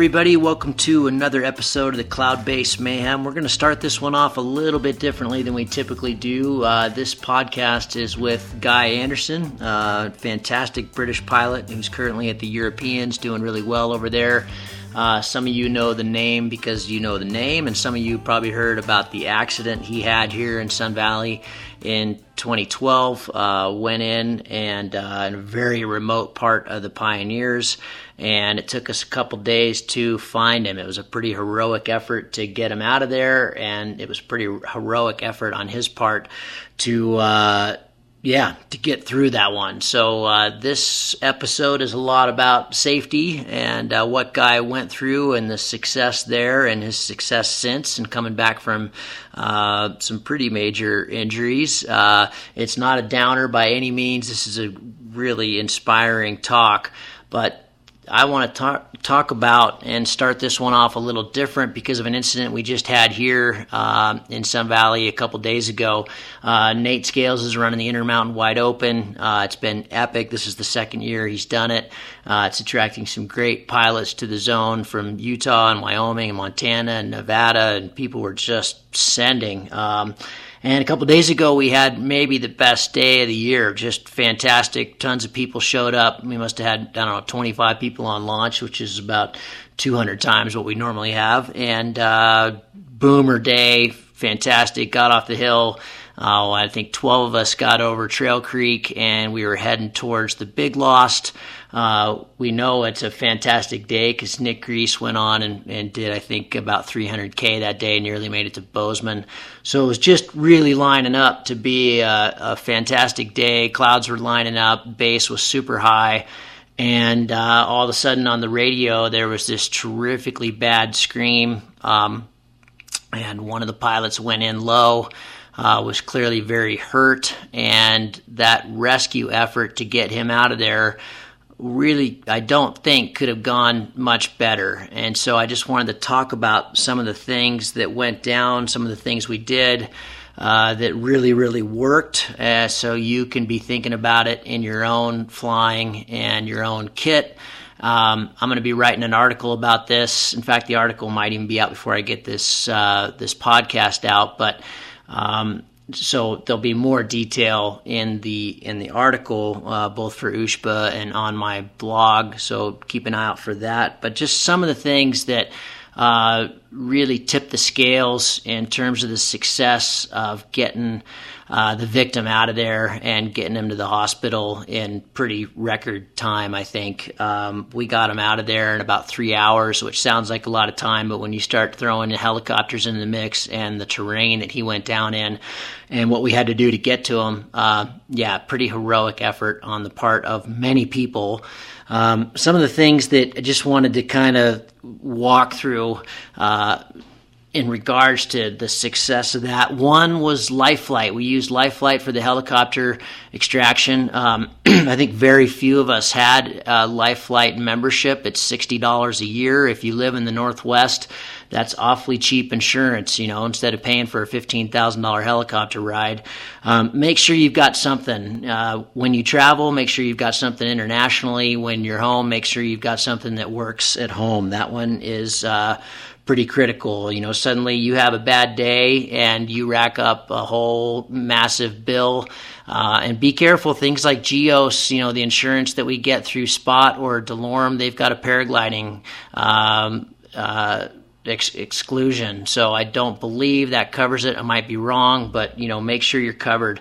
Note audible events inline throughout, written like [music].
Everybody. Welcome to another episode of the Cloud Base Mayhem. We're going to start this one off a little bit differently than we typically do. Uh, this podcast is with Guy Anderson, uh, fantastic British pilot who's currently at the Europeans, doing really well over there. Uh, some of you know the name because you know the name, and some of you probably heard about the accident he had here in Sun Valley in 2012. Uh, went in and uh, in a very remote part of the Pioneers, and it took us a couple days to find him. It was a pretty heroic effort to get him out of there, and it was pretty heroic effort on his part to uh, yeah, to get through that one. So uh, this episode is a lot about safety and uh, what Guy went through and the success there and his success since and coming back from uh, some pretty major injuries. Uh, it's not a downer by any means. This is a really inspiring talk, but I want to talk talk about and start this one off a little different because of an incident we just had here uh, in Sun Valley a couple days ago. Uh, Nate Scales is running the Intermountain wide open. Uh, it's been epic. This is the second year he's done it. Uh, it's attracting some great pilots to the zone from Utah and Wyoming and Montana and Nevada, and people were just sending. Um, and a couple days ago, we had maybe the best day of the year. Just fantastic. Tons of people showed up. We must have had, I don't know, 25 people on launch, which is about 200 times what we normally have. And uh, boomer day, fantastic. Got off the hill. Uh, I think 12 of us got over Trail Creek and we were heading towards the Big Lost. Uh, we know it's a fantastic day because Nick Greece went on and, and, did, I think, about 300K that day, nearly made it to Bozeman. So it was just really lining up to be a, a fantastic day. Clouds were lining up, base was super high. And uh, all of a sudden on the radio, there was this terrifically bad scream. Um, and one of the pilots went in low. Uh, was clearly very hurt, and that rescue effort to get him out of there really, I don't think, could have gone much better. And so I just wanted to talk about some of the things that went down, some of the things we did. Uh, that really, really worked. Uh, so you can be thinking about it in your own flying and your own kit. Um, I'm going to be writing an article about this. In fact, the article might even be out before I get this uh, this podcast out. But um, so there'll be more detail in the in the article, uh, both for USHPA and on my blog. So keep an eye out for that. But just some of the things that uh, really tip the scales in terms of the success of getting uh, the victim out of there and getting him to the hospital in pretty record time. I think um, we got him out of there in about three hours, which sounds like a lot of time, but when you start throwing the helicopters in the mix and the terrain that he went down in, and what we had to do to get to him, uh, yeah, pretty heroic effort on the part of many people. Um, some of the things that I just wanted to kind of walk through. Uh, in regards to the success of that. One was Life Flight. We used Life Flight for the helicopter extraction. Um, [clears throat] I think very few of us had a Life Flight membership. It's sixty dollars a year if you live in the Northwest. That's awfully cheap insurance, you know. Instead of paying for a fifteen thousand dollar helicopter ride, um, make sure you've got something uh, when you travel. Make sure you've got something internationally. When you're home, make sure you've got something that works at home. That one is. Uh, pretty critical. You know, suddenly you have a bad day and you rack up a whole massive bill. Uh, and be careful, things like Geos, you know, the insurance that we get through Spot or DeLorme, they've got a paragliding um, uh, ex- exclusion. So I don't believe that covers it. I might be wrong, but, you know, make sure you're covered.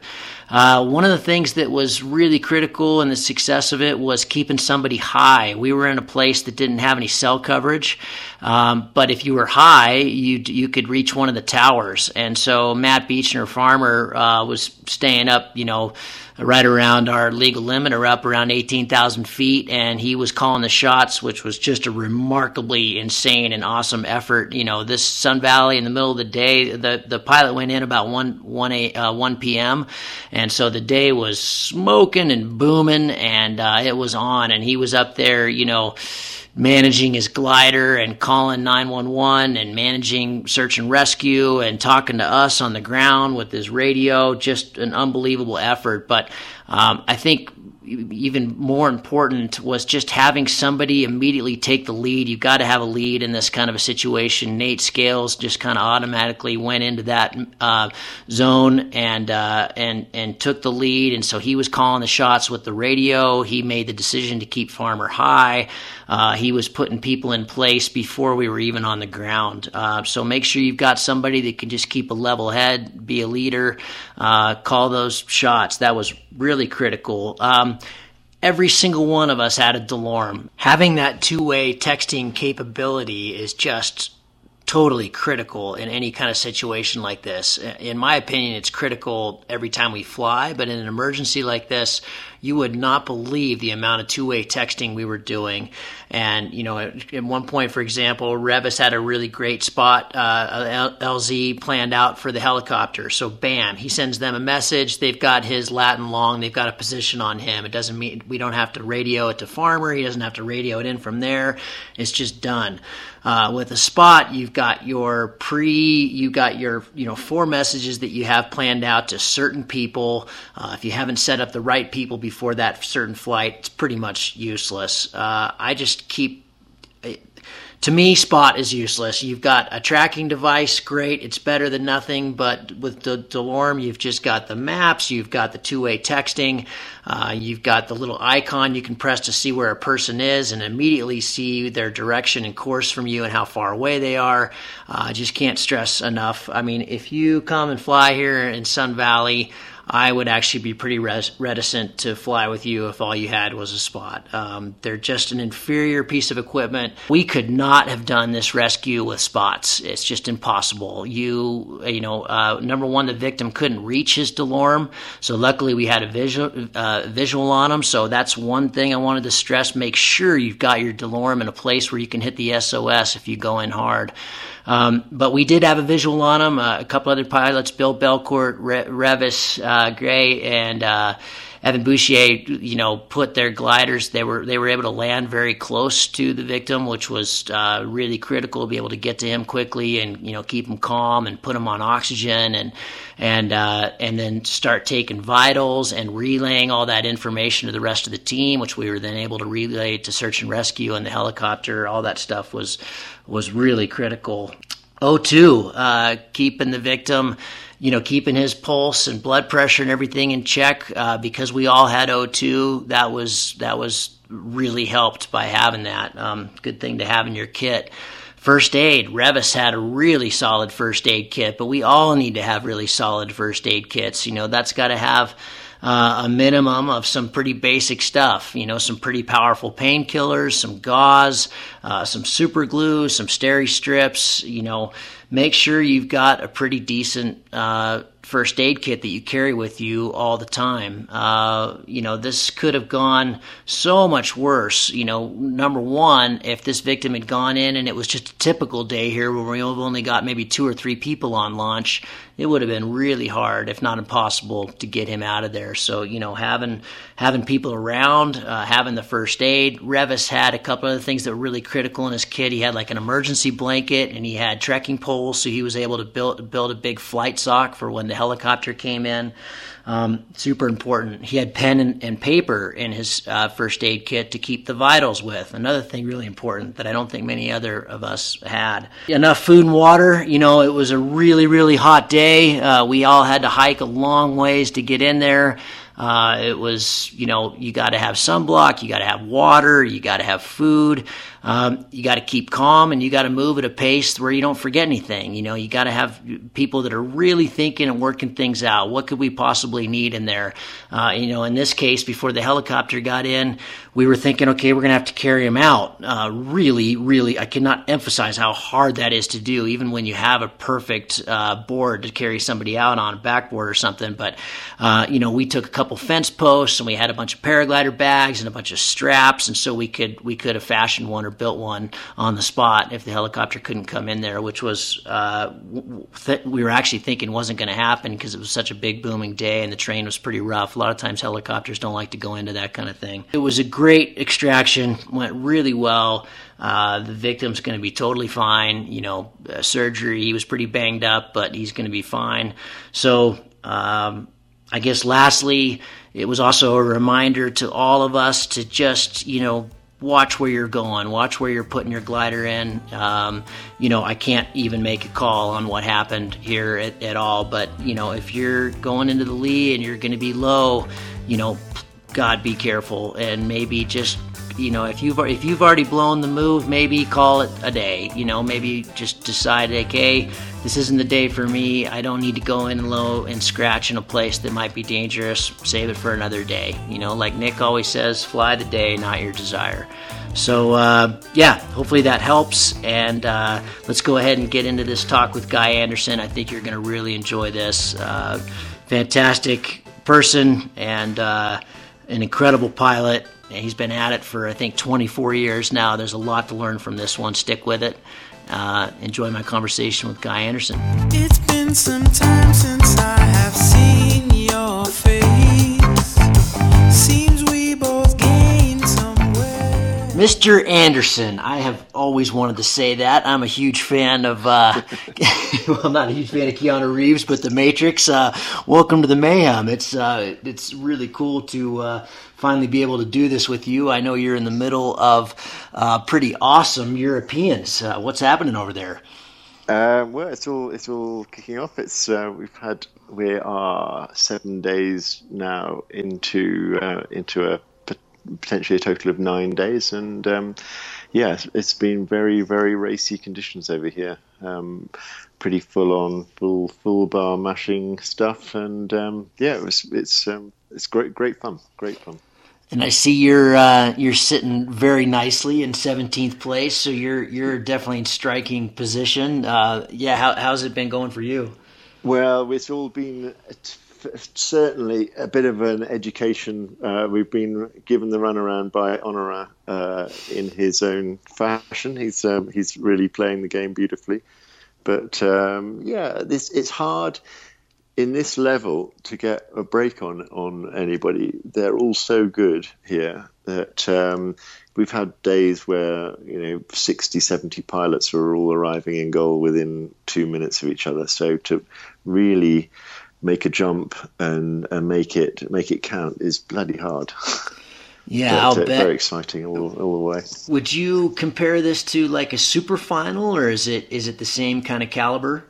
Uh, one of the things that was really critical in the success of it was keeping somebody high. We were in a place that didn't have any cell coverage, um, but if you were high, you you could reach one of the towers. And so Matt Beechinor, farmer, uh, was staying up, you know right around our legal limit or up around 18,000 feet. And he was calling the shots, which was just a remarkably insane and awesome effort. You know, this Sun Valley in the middle of the day, the, the pilot went in about 1, 1, uh, 1 p.m. And so the day was smoking and booming and uh, it was on. And he was up there, you know, managing his glider and calling 911 and managing search and rescue and talking to us on the ground with his radio. Just an unbelievable effort. But um, I think even more important was just having somebody immediately take the lead. You've got to have a lead in this kind of a situation. Nate Scales just kind of automatically went into that uh, zone and uh, and and took the lead, and so he was calling the shots with the radio. He made the decision to keep Farmer high. Uh, he was putting people in place before we were even on the ground. Uh, so make sure you've got somebody that can just keep a level head, be a leader, uh, call those shots. That was really critical. Every single one of us had a DeLorme. Having that two way texting capability is just totally critical in any kind of situation like this. In my opinion, it's critical every time we fly, but in an emergency like this, you would not believe the amount of two-way texting we were doing. And you know, at, at one point, for example, Revis had a really great spot, uh, LZ planned out for the helicopter. So, bam, he sends them a message. They've got his Latin long. They've got a position on him. It doesn't mean we don't have to radio it to Farmer. He doesn't have to radio it in from there. It's just done. Uh, with a spot, you've got your pre, you've got your, you know, four messages that you have planned out to certain people. Uh, if you haven't set up the right people before that certain flight, it's pretty much useless. Uh, I just keep to me, Spot is useless. You've got a tracking device, great. It's better than nothing. But with the DeLorme, you've just got the maps, you've got the two way texting, uh, you've got the little icon you can press to see where a person is and immediately see their direction and course from you and how far away they are. I uh, just can't stress enough. I mean, if you come and fly here in Sun Valley, I would actually be pretty res- reticent to fly with you if all you had was a spot. Um, they're just an inferior piece of equipment. We could not have done this rescue with spots. It's just impossible. You, you know, uh, number one, the victim couldn't reach his DeLorme, so luckily we had a visual uh, visual on him. So that's one thing I wanted to stress. Make sure you've got your DeLorme in a place where you can hit the SOS if you go in hard. Um, but we did have a visual on them. Uh, a couple other pilots, Bill Belcourt, Re- Revis uh, Gray, and uh, Evan Bouchier, you know, put their gliders. They were they were able to land very close to the victim, which was uh, really critical to be able to get to him quickly and you know keep him calm and put him on oxygen and and uh, and then start taking vitals and relaying all that information to the rest of the team, which we were then able to relay to search and rescue and the helicopter. All that stuff was was really critical. O2, uh, keeping the victim you know, keeping his pulse and blood pressure and everything in check uh, because we all had O2. That was that was really helped by having that. Um, good thing to have in your kit. First aid, Revis had a really solid first aid kit, but we all need to have really solid first aid kits. You know, that's got to have uh, a minimum of some pretty basic stuff. You know, some pretty powerful painkillers, some gauze, uh, some super glue, some steri strips. You know, make sure you've got a pretty decent uh, first aid kit that you carry with you all the time. Uh, you know, this could have gone so much worse. You know, number one, if this victim had gone in and it was just a typical day here where we only got maybe two or three people on launch, it would have been really hard, if not impossible, to get him out of there. So, you know, having having people around, uh, having the first aid. Revis had a couple of things that were really critical in his kit. He had like an emergency blanket and he had trekking poles, so he was able to build build a big flight sock for when the helicopter came in. Um, super important. He had pen and, and paper in his uh, first aid kit to keep the vitals with. Another thing really important that I don't think many other of us had. Enough food and water. You know, it was a really, really hot day. Uh, we all had to hike a long ways to get in there. Uh, it was, you know, you got to have sunblock, you got to have water, you got to have food. Um, you got to keep calm and you got to move at a pace where you don't forget anything. You know, you got to have people that are really thinking and working things out. What could we possibly need in there? Uh, you know, in this case, before the helicopter got in, we were thinking, okay, we're going to have to carry him out. Uh, really, really, I cannot emphasize how hard that is to do, even when you have a perfect uh, board to carry somebody out on a backboard or something. But, uh, you know, we took a couple fence posts and we had a bunch of paraglider bags and a bunch of straps, and so we could we could have fashioned one built one on the spot if the helicopter couldn't come in there, which was uh, th- we were actually thinking wasn't going to happen because it was such a big booming day and the train was pretty rough. A lot of times helicopters don't like to go into that kind of thing. It was a great extraction, went really well. Uh, the victim's going to be totally fine. You know, uh, surgery, he was pretty banged up, but he's going to be fine. So, um, I guess lastly, it was also a reminder to all of us to just, you know, watch where you're going, watch where you're putting your glider in. Um, you know, I can't even make a call on what happened here at, at all, but you know, if you're going into the lee and you're going to be low, you know, God, be careful and maybe just you know if you've if you've already blown the move, maybe call it a day. You know, maybe just decide, okay, this isn't the day for me. I don't need to go in low and scratch in a place that might be dangerous. Save it for another day. You know, like Nick always says, fly the day, not your desire. So, uh, yeah, hopefully that helps. And uh, let's go ahead and get into this talk with Guy Anderson. I think you're going to really enjoy this. Uh, fantastic person and uh, an incredible pilot. He's been at it for, I think, 24 years now. There's a lot to learn from this one. Stick with it. Uh, enjoy my conversation with Guy Anderson. It's been some time since I have seen your face. Seems Mr. Anderson, I have always wanted to say that. I'm a huge fan of, uh, [laughs] well, I'm not a huge fan of Keanu Reeves, but The Matrix. Uh, welcome to the Mayhem. It's uh, it's really cool to uh, finally be able to do this with you. I know you're in the middle of uh, pretty awesome Europeans. Uh, what's happening over there? Um, well, it's all it's all kicking off. It's uh, we've had we are seven days now into uh, into a potentially a total of nine days, and um, yeah, it's been very very racy conditions over here. Um, pretty full on, full full bar mashing stuff, and um, yeah, it was it's um, it's great great fun, great fun. And I see you're uh, you're sitting very nicely in 17th place, so you're you're definitely in striking position. Uh, yeah, how, how's it been going for you? Well, it's all been certainly a bit of an education. Uh, we've been given the runaround by Honorin uh, in his own fashion. He's um, he's really playing the game beautifully, but um, yeah, this it's hard in this level to get a break on on anybody. They're all so good here that um, we've had days where you know 60, 70 pilots are all arriving in goal within two minutes of each other. So to really make a jump and, and make it make it count is bloody hard. [laughs] Yeah, but, I'll uh, bet. Very exciting all, all the way. Would you compare this to like a super final, or is it is it the same kind of caliber?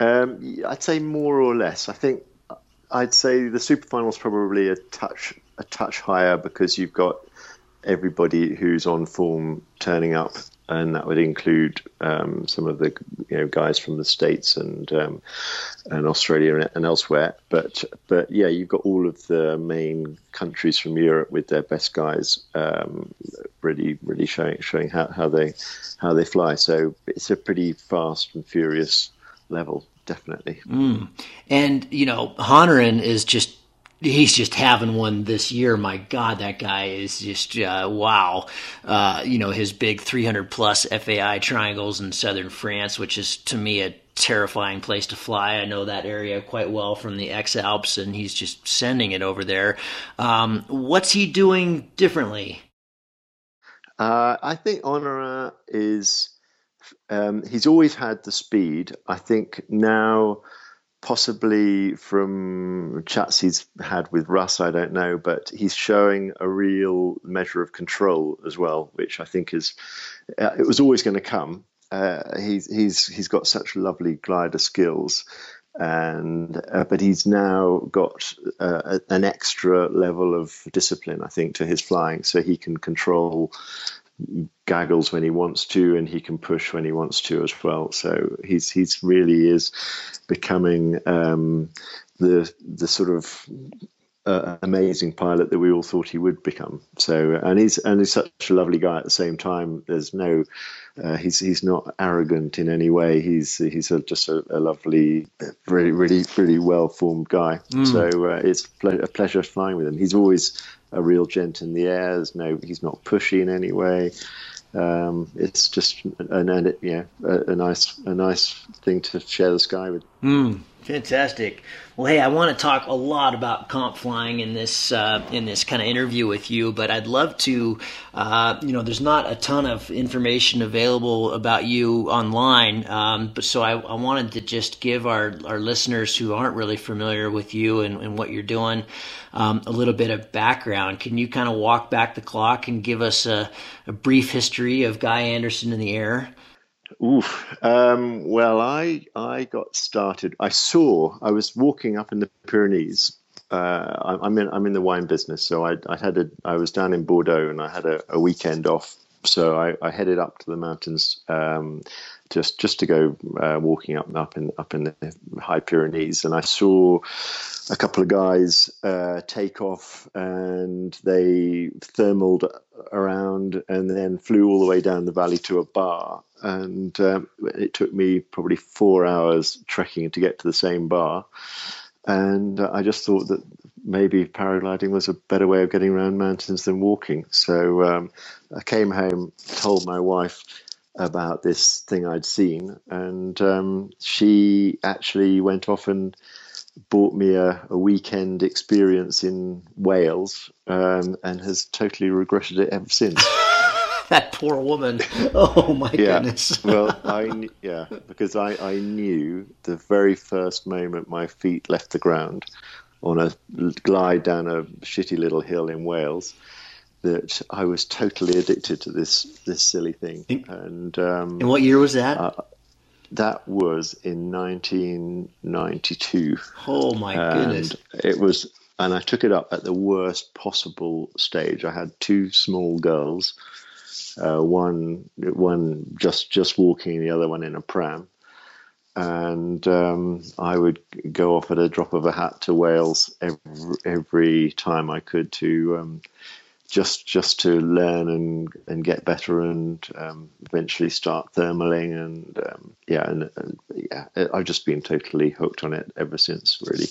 Um, I'd say more or less. I think I'd say the super final is probably a touch a touch higher because you've got everybody who's on form turning up, and that would include um, some of the you know guys from the states and um, and Australia and elsewhere. But but yeah, you've got all of the main countries from Europe with their best guys, um, really really showing showing how, how they how they fly. So it's a pretty fast and furious level definitely. Mm. And you know, Honorin is just he's just having one this year. My God, that guy is just uh, wow. Uh, you know, his big 300 plus FAI triangles in southern France, which is to me a terrifying place to fly. I know that area quite well from the X Alps, and he's just sending it over there. Um, what's he doing differently? Uh, I think Honorin is um, he's always had the speed. I think now, possibly from chats he's had with Russ, I don't know, but he's showing a real measure of control as well, which I think is uh, it was always going to come. Uh, he's he's he's got such lovely glider skills, and uh, but he's now got uh, an extra level of discipline, I think, to his flying, so he can control gaggles when he wants to, and he can push when he wants to as well. So he's he's really is becoming um, the the sort of uh, amazing pilot that we all thought he would become. So, and he's and he's such a lovely guy at the same time. There's no, uh, he's he's not arrogant in any way. He's he's a, just a, a, lovely, really really really well formed guy. Mm. So uh, it's ple- a pleasure flying with him. He's always a real gent in the air. There's no, he's not pushy in any way. Um, it's just an, an yeah, a, a, nice a nice thing to share the sky with. Mm. Fantastic. Well, hey, I want to talk a lot about comp flying in this uh, in this kind of interview with you, but I'd love to. Uh, you know, there's not a ton of information available about you online, um, but so I, I, wanted to just give our our listeners who aren't really familiar with you and, and what you're doing um, a little bit of background. Can you kind of walk back the clock and give us a, a brief history of Guy Anderson in the air? Oof. Um, well, I I got started. I saw I was walking up in the Pyrenees. Uh, I'm in I'm in the wine business, so I I had a I was down in Bordeaux and I had a, a weekend off. So I, I, headed up to the mountains um, just just to go uh, walking up up in up in the High Pyrenees, and I saw a couple of guys uh, take off and they thermaled around and then flew all the way down the valley to a bar. And um, it took me probably four hours trekking to get to the same bar. And I just thought that maybe paragliding was a better way of getting around mountains than walking. So um, I came home, told my wife about this thing I'd seen, and um, she actually went off and bought me a, a weekend experience in Wales um, and has totally regretted it ever since. [laughs] that poor woman. [laughs] Oh my yeah. goodness. [laughs] well, I yeah, because I, I knew the very first moment my feet left the ground on a glide down a shitty little hill in Wales that I was totally addicted to this this silly thing. And um, and what year was that? Uh, that was in 1992. Oh my goodness! It was, and I took it up at the worst possible stage. I had two small girls, uh, one one just just walking, the other one in a pram, and um, I would go off at a drop of a hat to Wales every, every time I could to um, just just to learn and and get better and um, eventually start thermaling and um, yeah and, and, yeah I've just been totally hooked on it ever since really.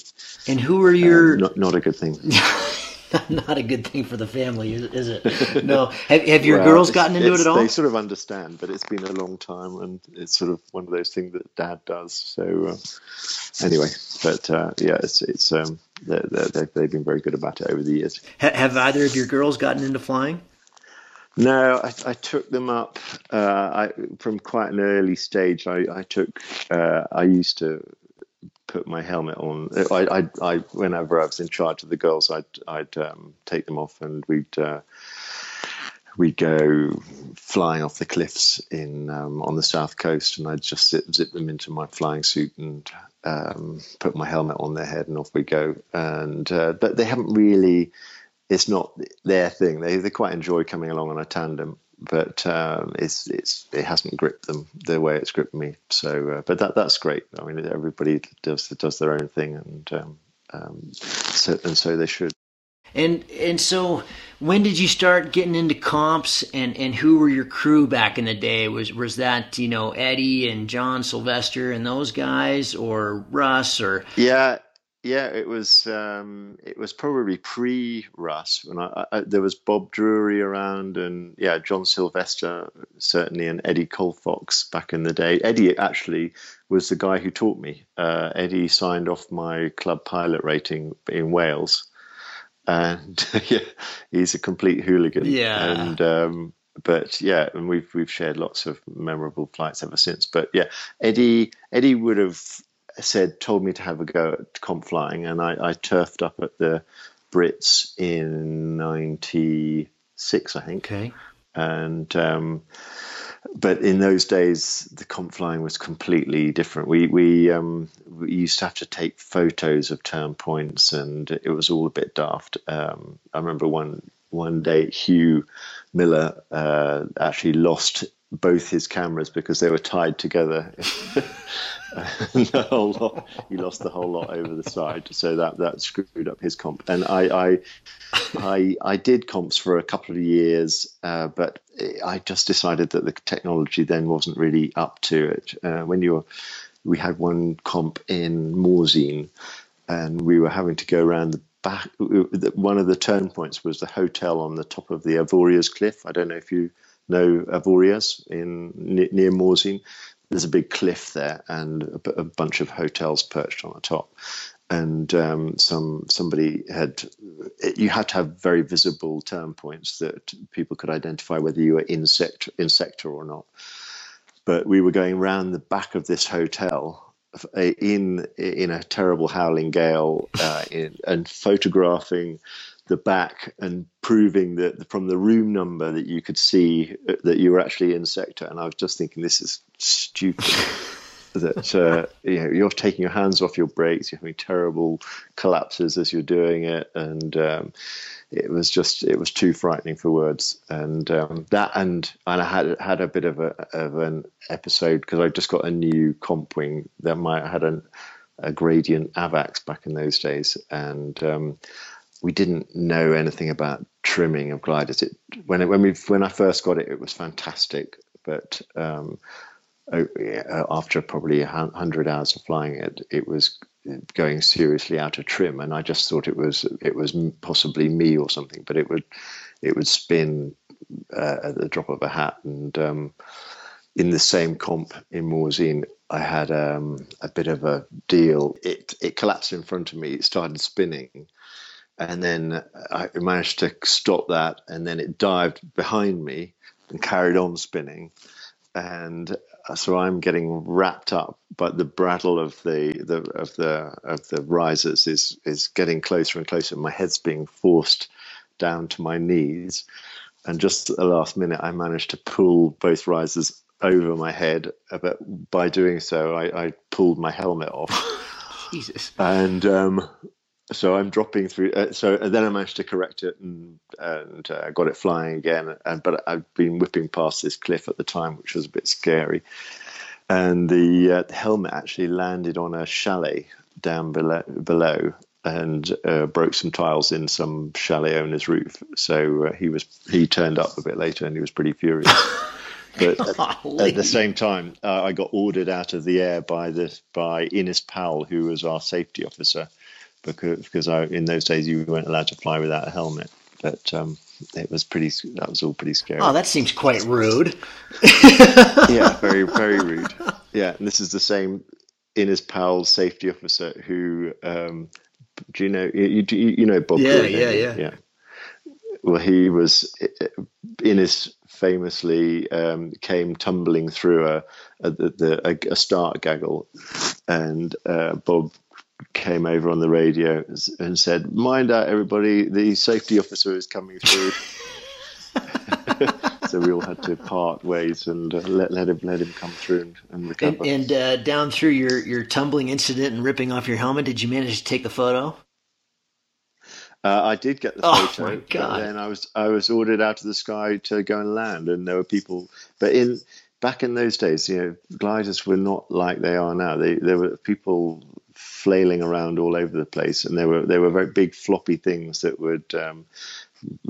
And who are your um, not not a good thing. [laughs] not a good thing for the family, is it? No. Have, have your well, girls gotten into it at all? They sort of understand, but it's been a long time, and it's sort of one of those things that Dad does. So uh, anyway, but uh, yeah, it's it's um, they they've, they've been very good about it over the years. Have either of your girls gotten into flying? No, I, I, took them up uh, I, from quite an early stage. I, I took, uh, I used to put my helmet on. I, I, I, whenever I was in charge of the girls, I'd, I'd um, take them off and we'd, uh, we'd go flying off the cliffs in um, on the south coast, and I'd just zip, zip them into my flying suit and um, put my helmet on their head, and off we go. And uh, but they haven't really. It's not their thing. They they quite enjoy coming along on a tandem, but um, it's it's it hasn't gripped them the way it's gripped me. So, uh, but that that's great. I mean, everybody does does their own thing, and um, um, so and so they should. And and so, when did you start getting into comps? And, and who were your crew back in the day? Was was that you know Eddie and John Sylvester and those guys, or Russ, or yeah, yeah, it was um, it was probably pre Russ when I, I, there was Bob Drury around and yeah John Sylvester certainly and Eddie Colfox back in the day. Eddie actually was the guy who taught me. Uh, Eddie signed off my club pilot rating in Wales, and [laughs] yeah, he's a complete hooligan. Yeah, and um, but yeah, and we've we've shared lots of memorable flights ever since. But yeah, Eddie Eddie would have said told me to have a go at comp flying, and I, I turfed up at the Brits in '96, I think. Okay. And um, but in those days, the comp flying was completely different. We we, um, we used to have to take photos of turn points, and it was all a bit daft. Um, I remember one one day Hugh Miller uh, actually lost both his cameras because they were tied together. [laughs] the whole lot, he lost the whole lot over the side, so that that screwed up his comp. And I I I, I did comps for a couple of years, uh, but I just decided that the technology then wasn't really up to it. Uh, when you're, we had one comp in Morzine, and we were having to go around the back. One of the turn points was the hotel on the top of the Avoriaz cliff. I don't know if you know Avoriaz in near Morzine there's a big cliff there and a, a bunch of hotels perched on the top and um, some somebody had you had to have very visible turn points that people could identify whether you were in sector in sector or not. But we were going round the back of this hotel in in a terrible howling gale uh, in, and photographing the back and proving that from the room number that you could see that you were actually in sector. And I was just thinking, this is stupid [laughs] that uh, you know you're taking your hands off your brakes, you're having terrible collapses as you're doing it, and um, it was just it was too frightening for words. And um, that and and I had had a bit of a of an episode because I just got a new comp wing that might had an, a gradient AVAX back in those days, and um, we didn't know anything about trimming of gliders. It, when it, when we when I first got it, it was fantastic, but um, after probably hundred hours of flying it, it was going seriously out of trim, and I just thought it was it was possibly me or something, but it would it would spin uh, at the drop of a hat. And um, in the same comp in Morzine, I had um, a bit of a deal. It it collapsed in front of me. It started spinning, and then I managed to stop that, and then it dived behind me and carried on spinning and so I'm getting wrapped up, but the brattle of the, the of the of the risers is is getting closer and closer. My head's being forced down to my knees, and just at the last minute, I managed to pull both risers over my head. But by doing so, I, I pulled my helmet off. [laughs] Jesus. And um, so I'm dropping through. Uh, so then I managed to correct it and and uh, got it flying again. And but I'd been whipping past this cliff at the time, which was a bit scary. And the, uh, the helmet actually landed on a chalet down below, below and uh, broke some tiles in some chalet owner's roof. So uh, he was he turned up a bit later and he was pretty furious. [laughs] but at, at, the same time, uh, I got ordered out of the air by the by Innes Powell, who was our safety officer because because I, in those days you weren't allowed to fly without a helmet. But um, it was pretty. That was all pretty scary. Oh, that seems quite rude. [laughs] yeah, very very rude. Yeah, and this is the same Innes Powell safety officer who. Um, do you know you, you, you know Bob? Yeah, yeah, yeah, yeah. Well, he was Innes famously um, came tumbling through a a, a, a start gaggle, and uh, Bob came over on the radio and said, "Mind out, everybody! The safety officer is coming through." [laughs] so we all had to part ways and uh, let, let him let him come through and, and recover. And, and uh, down through your your tumbling incident and ripping off your helmet, did you manage to take the photo? Uh, I did get the oh photo, my God. but then I was I was ordered out of the sky to go and land, and there were people. But in back in those days, you know, gliders were not like they are now. They there were people flailing around all over the place, and they were they were very big floppy things that would. Um,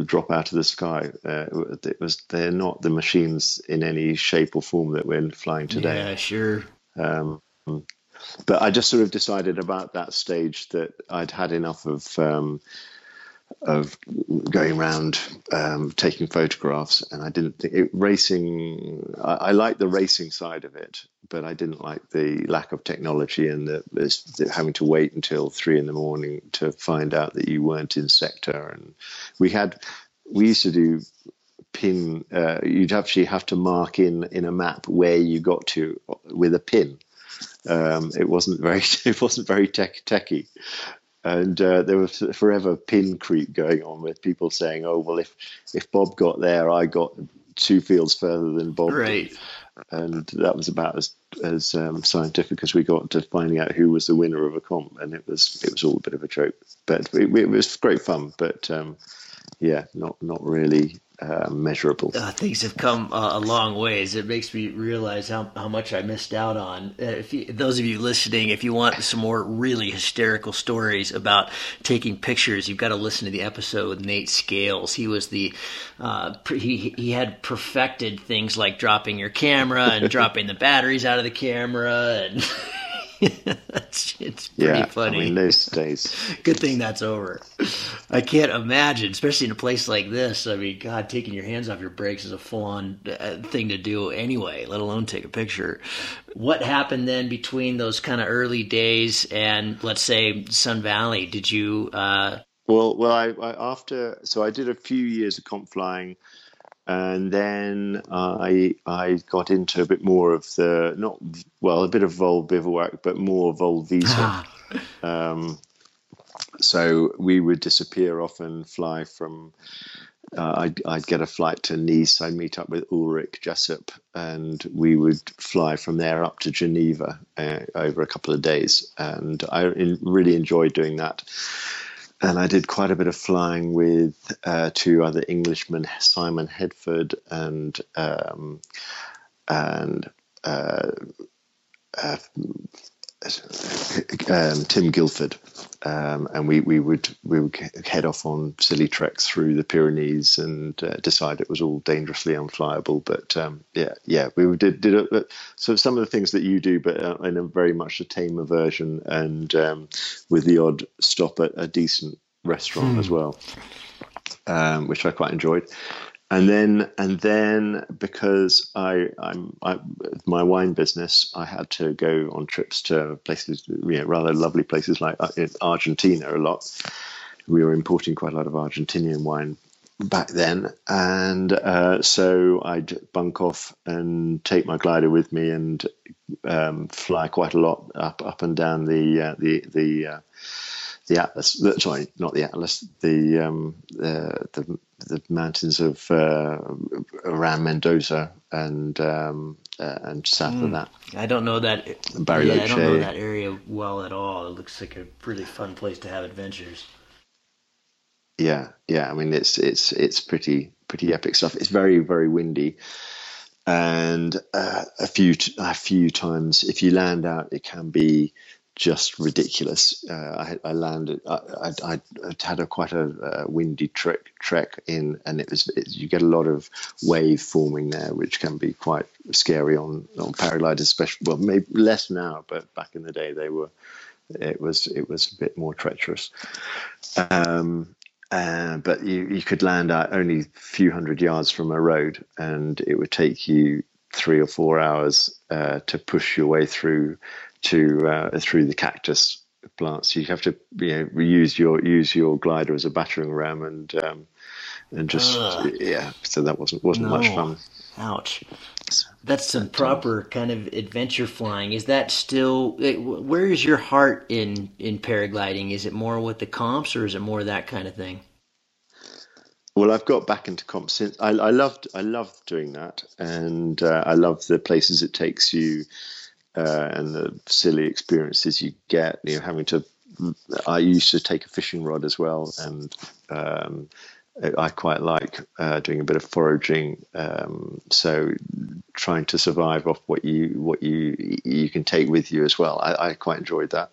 drop out of the sky. Uh, it was they're not the machines in any shape or form that we're flying today. Yeah, sure. Um, but I just sort of decided about that stage that I'd had enough of um, of going around um, taking photographs, and I didn't think it, racing. I, I like the racing side of it, but I didn't like the lack of technology and the, the, having to wait until three in the morning to find out that you weren't in sector. And we had we used to do pin. Uh, you'd actually have to mark in in a map where you got to with a pin. Um, it wasn't very [laughs] it wasn't very tech techy and uh, there was forever pin creep going on with people saying, "Oh, well, if if Bob got there, I got two fields further than Bob." Right. And that was about as as um, scientific as we got to finding out who was the winner of a comp, and it was it was all a bit of a joke, but it, it was great fun. But um, yeah, not not really uh, measurable. Uh, things have come uh, a long ways. It makes me realize how, how much I missed out on. Uh, if you, those of you listening, if you want some more really hysterical stories about taking pictures, you've got to listen to the episode with Nate Scales. He was the uh, he he had perfected things like dropping your camera and [laughs] dropping the batteries out of the camera and. [laughs] [laughs] it's, it's pretty yeah, funny. I mean, those days. [laughs] Good thing that's over. I can't imagine, especially in a place like this. I mean, God, taking your hands off your brakes is a full-on uh, thing to do anyway, let alone take a picture. What happened then between those kind of early days and, let's say, Sun Valley? Did you? Uh... Well, well, I, I after so I did a few years of comp flying and then I I got into a bit more of the not well a bit of vol bivouac but more vol visa. um, so we would disappear often, fly from. Uh, I'd, I'd get a flight to Nice. I'd meet up with Ulrich Jessup, and we would fly from there up to Geneva uh, over a couple of days. And I really enjoyed doing that and I did quite a bit of flying with uh, two other Englishmen, Simon Headford and um, and uh, uh, um, Tim Guilford, um, and we, we would we would head off on silly treks through the Pyrenees and uh, decide it was all dangerously unflyable. But um, yeah, yeah, we did did it. So some of the things that you do, but uh, in a very much a tamer version, and um, with the odd stop at a decent restaurant hmm. as well, um, which I quite enjoyed and then and then because I I'm I, my wine business, I had to go on trips to places, you know, rather lovely places like uh, Argentina a lot. We were importing quite a lot of Argentinian wine back then, and uh, so I'd bunk off and take my glider with me and um, fly quite a lot up up and down the uh, the the uh, the Atlas. Sorry, not the Atlas. The um, uh, the the mountains of uh, around Mendoza and um, uh, and south mm. of that. I don't know that. Yeah, I don't know that area well at all. It looks like a really fun place to have adventures. Yeah, yeah. I mean, it's it's it's pretty pretty epic stuff. It's very very windy, and uh, a few a few times if you land out, it can be just ridiculous. Uh, I, I, landed. I, I, I, had a quite a, windy trek trek in, and it was it, you get a lot of wave forming there, which can be quite scary on on paragliders, especially. Well, maybe less now, but back in the day they were. It was it was a bit more treacherous. Um, uh, but you, you could land at only a few hundred yards from a road, and it would take you three or four hours uh, to push your way through to uh, through the cactus plants. You have to you know, use your use your glider as a battering ram and um, and just Ugh. yeah. So that wasn't wasn't no. much fun. Ouch. That's some proper kind of adventure flying. Is that still where is your heart in in paragliding? Is it more with the comps or is it more that kind of thing? Well, I've got back into comps since I, I loved I loved doing that, and uh, I love the places it takes you uh, and the silly experiences you get. You know, having to. I used to take a fishing rod as well, and um, I quite like uh, doing a bit of foraging. Um, so trying to survive off what you what you you can take with you as well. I, I quite enjoyed that.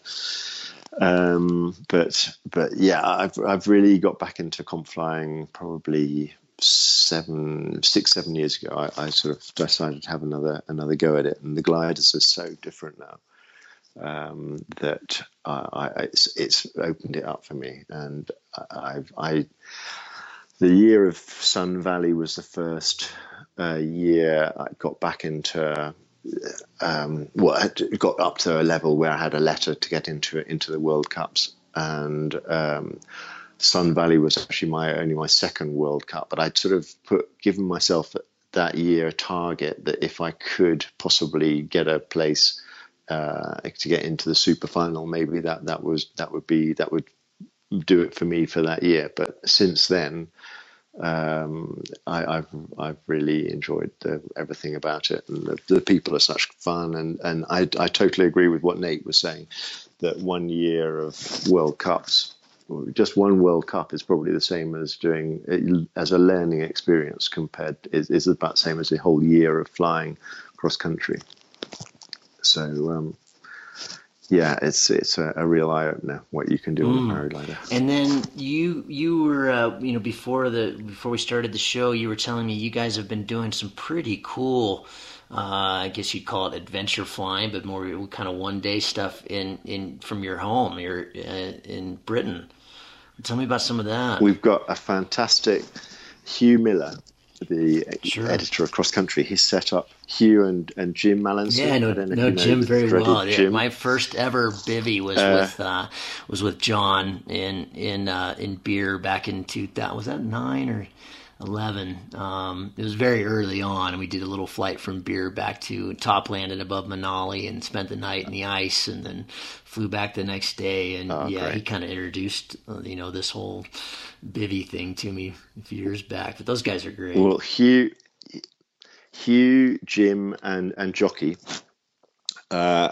Um, but but yeah, I've I've really got back into comp flying probably seven, six, seven years ago, I, I, sort of decided to have another another go at it, and the gliders are so different now um, that I, it's, it's, opened it up for me, and I've I the year of Sun Valley was the first uh, year I got back into. Um, well, got up to a level where I had a letter to get into into the World Cups, and um, Sun Valley was actually my only my second World Cup, but I'd sort of put given myself that year a target that if I could possibly get a place uh, to get into the super final, maybe that that was that would be that would do it for me for that year. But since then, um, I, have I've really enjoyed the, everything about it, and the, the, people are such fun. And and I I totally agree with what Nate was saying, that one year of World Cups just one World Cup is probably the same as doing as a learning experience compared is, is about the same as a whole year of flying cross country. So um, yeah, it's it's a, a real eye opener what you can do mm. on a paraglider. And then you you were uh, you know before the before we started the show, you were telling me you guys have been doing some pretty cool. Uh, I guess you'd call it adventure flying, but more kind of one day stuff in, in from your home. You're uh, in Britain. Tell me about some of that. We've got a fantastic Hugh Miller the sure. editor of Cross Country, he set up Hugh and, and Jim Mallinson. Yeah, no, know Jim very well. Yeah, my first ever bivy was uh, with uh, was with John in in uh, in Bir back in two thousand. Was that nine or? 11. Um, it was very early on, and we did a little flight from Bir back to top landed above Manali and spent the night in the ice, and then flew back the next day. And oh, yeah, great. he kind of introduced uh, you know this whole bivy thing to me a few years back. But those guys are great. Well, Hugh, Hugh, Jim, and and Jocky uh,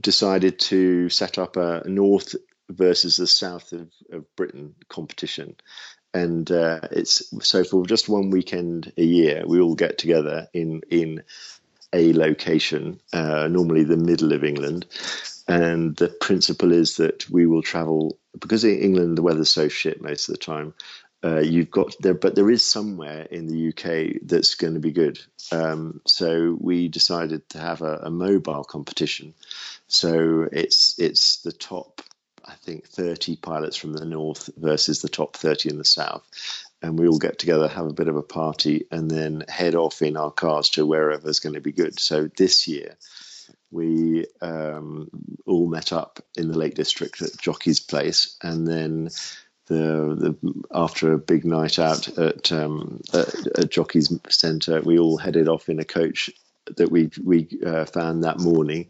decided to set up a north versus the south of, of Britain competition. And uh, it's so for just one weekend a year, we all get together in in a location, uh, normally the middle of England, and the principle is that we will travel because in England the weather's so shit most of the time. Uh, you've got there, but there is somewhere in the UK that's going to be good. Um, so we decided to have a, a, mobile competition. So it's it's the top, I think, thirty pilots from the north versus the top thirty in the south, and we all get together, have a bit of a party, and then head off in our cars to wherever is going to be good. So this year we um, all met up in the Lake District at Jocky's Place, and then the, the after a big night out at, um, at, at Jocky's Centre, we all headed off in a coach that we we uh, found that morning,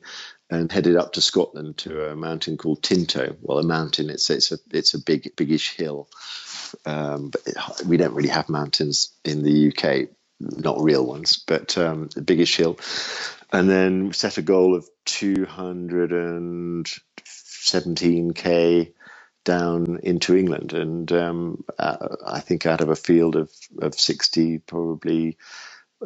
and headed up to Scotland to a mountain called Tinto. Well, a mountain it's it's a it's a big biggish hill, um, but it, we don't really have mountains in the UK, not real ones, but um, the biggish hill and then set a goal of 217k down into England. And um, uh, I think out of a field of, of 60, probably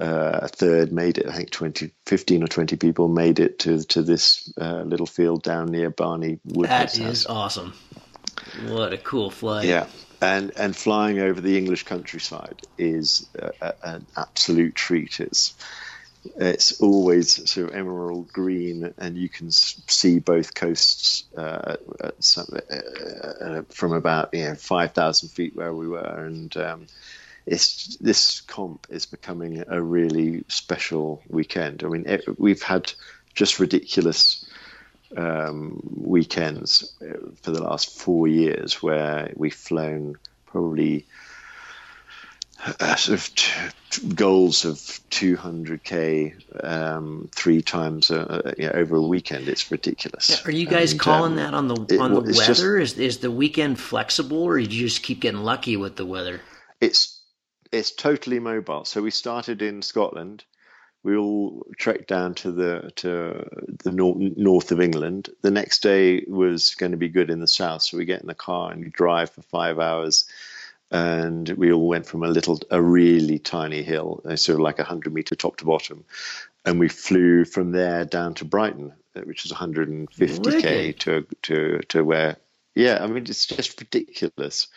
uh, a third made it. I think 20, 15 or 20 people made it to to this uh, little field down near Barney Wood. That is awesome. What a cool flight. Yeah. And, and flying over the English countryside is an absolute treat. It's it's always sort of emerald green, and you can see both coasts uh, some, uh, uh, from about you know five thousand feet where we were, and um, it's this comp is becoming a really special weekend. I mean, it, we've had just ridiculous um, weekends uh, for the last four years where we've flown probably uh, sort of t- goals of 200k um, three times uh, uh over a weekend. It's ridiculous. Yeah, are you guys and, calling um, that on the on it, the weather? Just, is is the weekend flexible, or you just keep getting lucky with the weather? It's it's totally mobile. So we started in Scotland. We all trekked down to the to the north, north of England. The next day was going to be good in the south, so we get in the car and we drive for five hours and we all went from a little, a really tiny hill, uh, sort of like a hundred meter top to bottom, and we flew from there down to Brighton, uh, which is 150k to to to where. Yeah, I mean it's just ridiculous.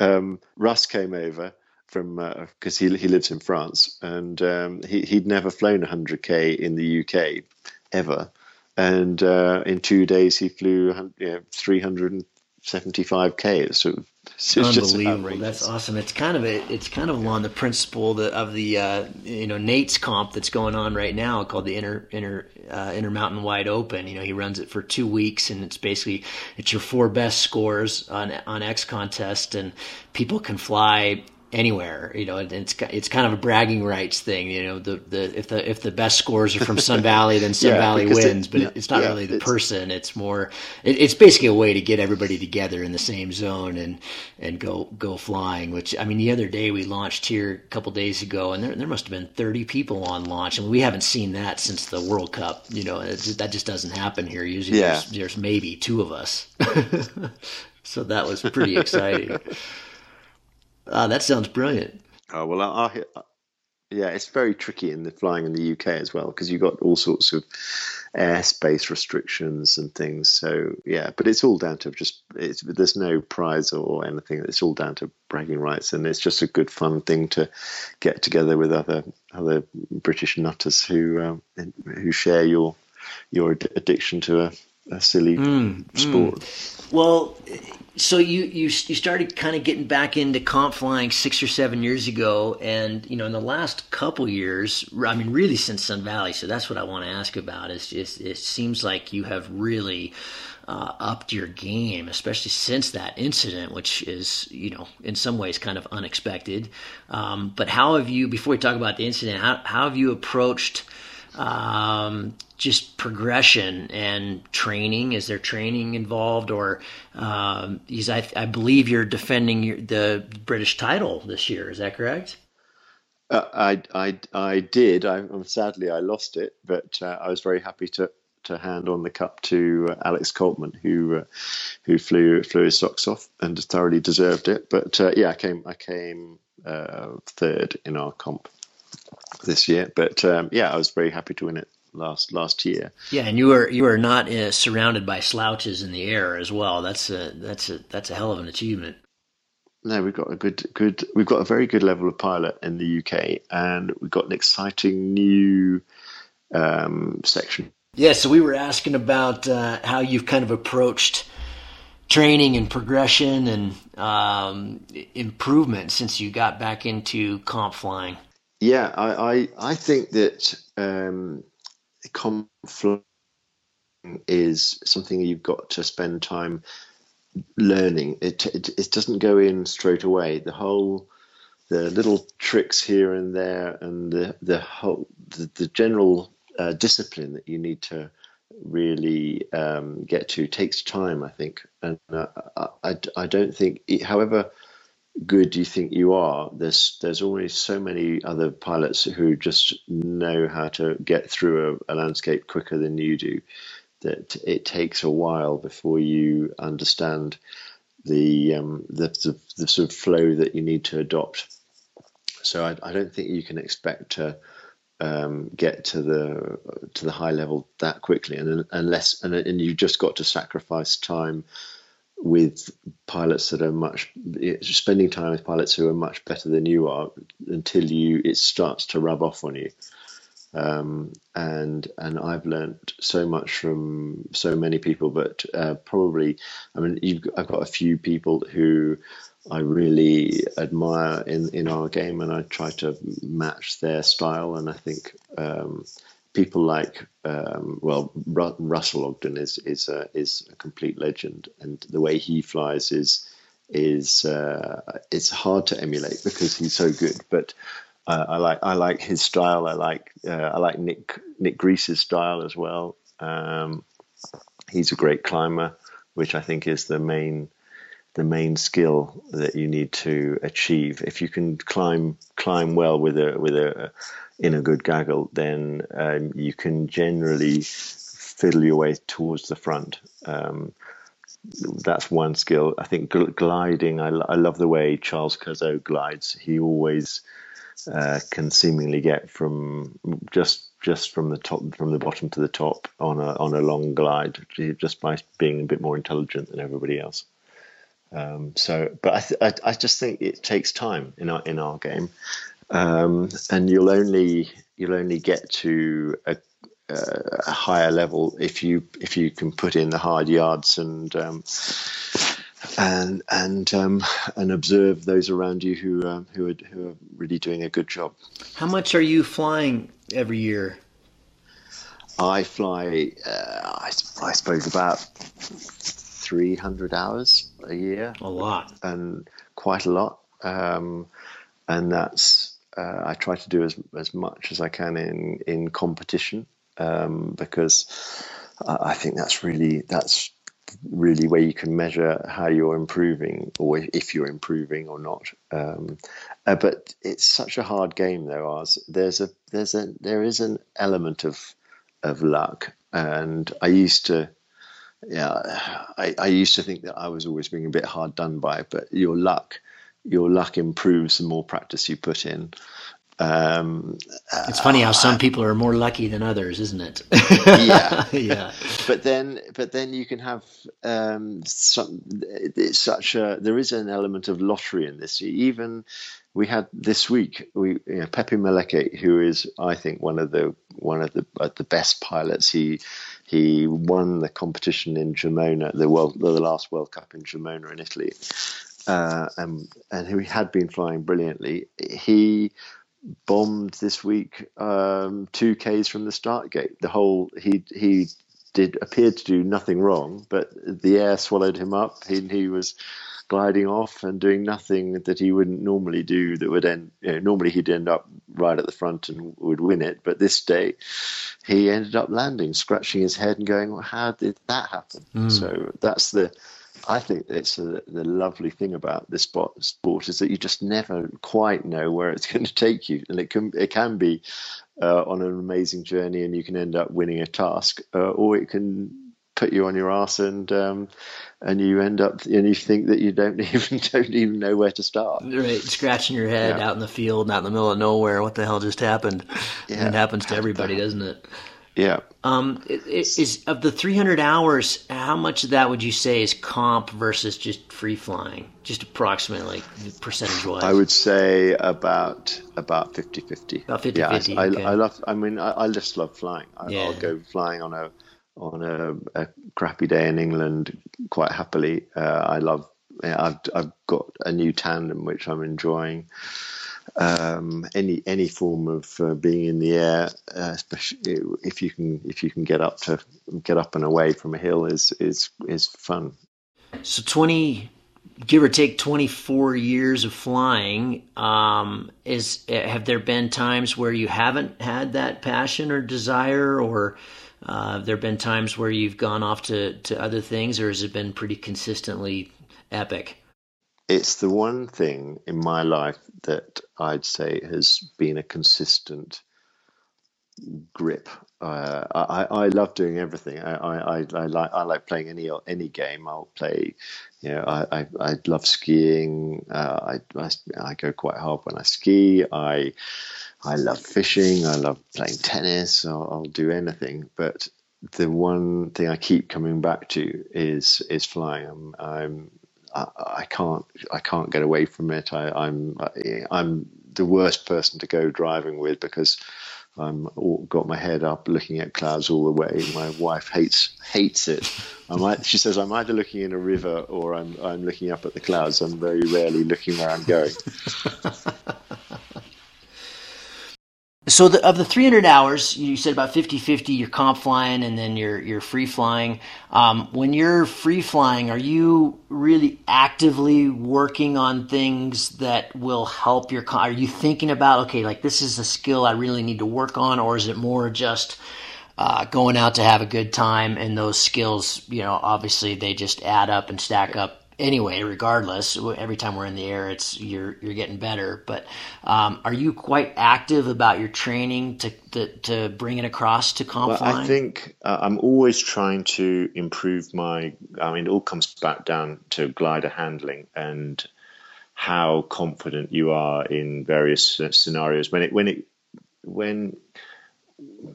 Um, Russ came over from because uh, he he lives in France and um, he he'd never flown 100k in the UK ever, and uh, in two days he flew you know, 375k. It's sort of it's unbelievable. That's awesome. It's kind of a, it's kind of along the principle of the uh, you know Nate's comp that's going on right now called the Inter Inter uh, Intermountain Wide Open. You know he runs it for two weeks and it's basically it's your four best scores on on XContest and people can fly anywhere. You know, it's it's kind of a bragging rights thing. You know, the, the if the if the best scores are from Sun [laughs] Valley, then Sun yeah, Valley wins. It, but it's not yeah, really the it's, person. It's more. It, it's basically a way to get everybody together in the same zone and and go go flying. Which I mean, the other day we launched here a couple days ago, and there there must have been thirty people on launch, and we haven't seen that since the World Cup. You know, just, that just doesn't happen here. Usually, there's, there's maybe two of us. [laughs] so that was pretty exciting. Ah, that sounds brilliant. Oh well, I, I, yeah, it's very tricky in the flying in the UK as well because you've got all sorts of airspace restrictions and things. So yeah, but it's all down to just there's no prize or anything. It's all down to bragging rights, and it's just a good fun thing to get together with other other British nutters who um, who share your your addiction to a, a silly mm, sport. Mm. Well, so you, you you started kind of getting back into comp flying six or seven years ago, and you know in the last couple years, I mean really since Sun Valley. So that's what I want to ask about. Is just it seems like you have really uh, upped your game, especially since that incident, which is you know in some ways kind of unexpected. Um, but how have you? Before we talk about the incident, how how have you approached? Um, just progression and training? Is there training involved, or um, I, I believe you're defending your, the British title this year? Is that correct? Uh, I, I, I did. I, sadly, I lost it, but uh, I was very happy to to hand on the cup to uh, Alex Coltman, who uh, who flew flew his socks off and thoroughly deserved it. But uh, yeah, I came I came uh, third in our comp this year. But um, yeah, I was very happy to win it last last year. Yeah, and you were you were not uh, surrounded by slouches in the air as well. That's a that's a that's a hell of an achievement. No, we've got a good good we've got a very good level of pilot in the UK, and we've got an exciting new um, section. Yeah, so we were asking about uh, how you've kind of approached training and progression and um, improvement since you got back into comp flying. Yeah, I I, I think that um, conflict is something you've got to spend time learning. It, it, it doesn't go in straight away. The whole the little tricks here and there and the the whole the, the general uh, discipline that you need to really um, get to takes time, I think, and uh, I, I don't think, however good do you think you are, there's there's always so many other pilots who just know how to get through a, a landscape quicker than you do. That it takes a while before you understand the um, the, the, the sort of flow that you need to adopt. So I, I don't think you can expect to um, get to the to the high level that quickly, and unless and, and you've just got to sacrifice time with pilots that are much spending time with pilots who are much better than you are until you it starts to rub off on you. Um, and and I've learned so much from so many people, but uh, probably I mean I've got a few people who I really admire in in our game, and I try to match their style. And I think um, people like um, well Ru- Russell Ogden is is a, is a complete legend, and the way he flies is is uh, it's hard to emulate because he's so good. But uh, I like I like his style. I like uh, I like Nick Nick Greece's style as well. Um, he's a great climber, which I think is the main the main skill that you need to achieve. If you can climb climb well with a with a in a good gaggle, then um, you can generally fiddle your way towards the front. Um, that's one skill. I think gl- gliding. I, I, love the way Charles Cazaux glides. He always uh, can seemingly get from just just from the top from the bottom to the top on a on a long glide just by being a bit more intelligent than everybody else. Um, so, but I, th- I, I just think it takes time in our in our game, um, and you'll only you'll only get to a, a, higher level if you if you can put in the hard yards and um, and and um, and observe those around you who um, who are who are really doing a good job. How much are you flying every year? I fly, uh, I, I suppose, about 300 hours a year. A lot. And quite a lot. Um, and that's uh, I try to do as as much as I can in in competition um, because I think that's really that's really where you can measure how you're improving or if you're improving or not. Um, uh, but it's such a hard game though. Ours there's a there's a there is an element of of luck, and I used to. Yeah, I, I used to think that I was always being a bit hard done by, but your luck your luck improves the more practice you put in. Um, it's funny how some people are more lucky than others, isn't it? [laughs] yeah, [laughs] yeah. But then, but then you can have um, some. It's such a. There is an element of lottery in this. Even we had this week. We you know, Pepe Malecki, who is, I think, one of the one of the uh, the best pilots. He he won the competition in Gemona, the world, the last World Cup in Gemona in Italy, uh, and and who had been flying brilliantly. He bombed this week um, two k's from the start gate. The whole he he did appeared to do nothing wrong, but the air swallowed him up. He he was gliding off and doing nothing that he wouldn't normally do. That would end. You know, normally he'd end up right at the front and would win it, but this day he ended up landing, scratching his head and going, well, "How did that happen?" Mm. So that's the I think it's a, the lovely thing about this sport, is that you just never quite know where it's [laughs] going to take you, and it can it can be uh, on an amazing journey, and you can end up winning a task, uh, or it can put you on your ass and um, and you end up and you think that you don't [laughs] even don't even know where to start. Right, scratching your head yeah. out in the field, out in the middle of nowhere. What the hell just happened? Yeah. It happens to everybody, [laughs] doesn't it? Yeah. Um, is of the 300 hours, how much of that would you say is comp versus just free flying? Just approximately, percentage wise. I would say about about 50 50. About 50 yeah, 50. I, okay. I, love, I mean, I, I just love flying. I, yeah. I'll go flying on a on a, a, crappy day in England quite happily. Uh, I love, I've, I've got a new tandem which I'm enjoying um, any any form of uh, being in the air, uh, especially if you can if you can get up to get up and away from a hill, is is is fun. So twenty, give or take twenty four years of flying. Um, is have there been times where you haven't had that passion or desire, or uh, there been times where you've gone off to to other things, or has it been pretty consistently epic? It's the one thing in my life that I'd say has been a consistent grip. Uh, I, I love doing everything. I, I, I, like I like playing any any game. I'll play. You know, I, I, I love skiing. Uh, I, I I go quite hard when I ski. I I love fishing. I love playing tennis. I'll, I'll do anything. But the one thing I keep coming back to is is flying. I'm, I'm I, can't I can't get away from it. I, I'm I'm the worst person to go driving with because I'm all, got my head up looking at clouds all the way. My wife hates hates it. I'm she says I'm either looking in a river or I'm I'm looking up at the clouds. I'm very rarely looking where I'm going. [laughs] So the, of the 300 hours, you said about 50-50 you're comp flying and then you're, you're free flying. Um, when you're free flying, are you really actively working on things that will help your, are you thinking about, okay, like this is a skill I really need to work on, or is it more just uh, going out to have a good time and those skills, you know, obviously they just add up and stack up anyway, regardless, every time we're in the air, it's you're you're getting better. But um, are you quite active about your training to to, to bring it across to comp well, flying? I think uh, I'm always trying to improve my. I mean, it all comes back down to glider handling and how confident you are in various scenarios. When it when it when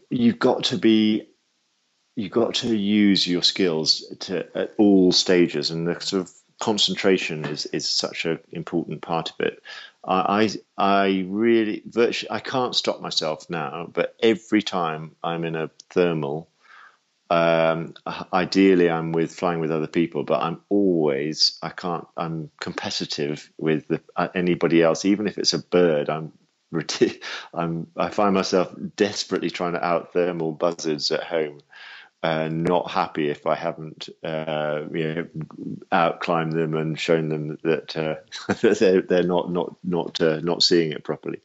you've got to be you've got to use your skills to at all stages and the sort of concentration is is such an important part of it. I I really virtually I can't stop myself now, but every time I'm in a thermal, um, ideally I'm with flying with other people, but I'm always I can't I'm competitive with the, uh, anybody else, even if it's a bird. I'm [laughs] I'm I find myself desperately trying to out thermal buzzards at home uh, not happy if I haven't uh, you know out climbed them and shown them that, uh, [laughs] they're they're not not not uh, not seeing it properly.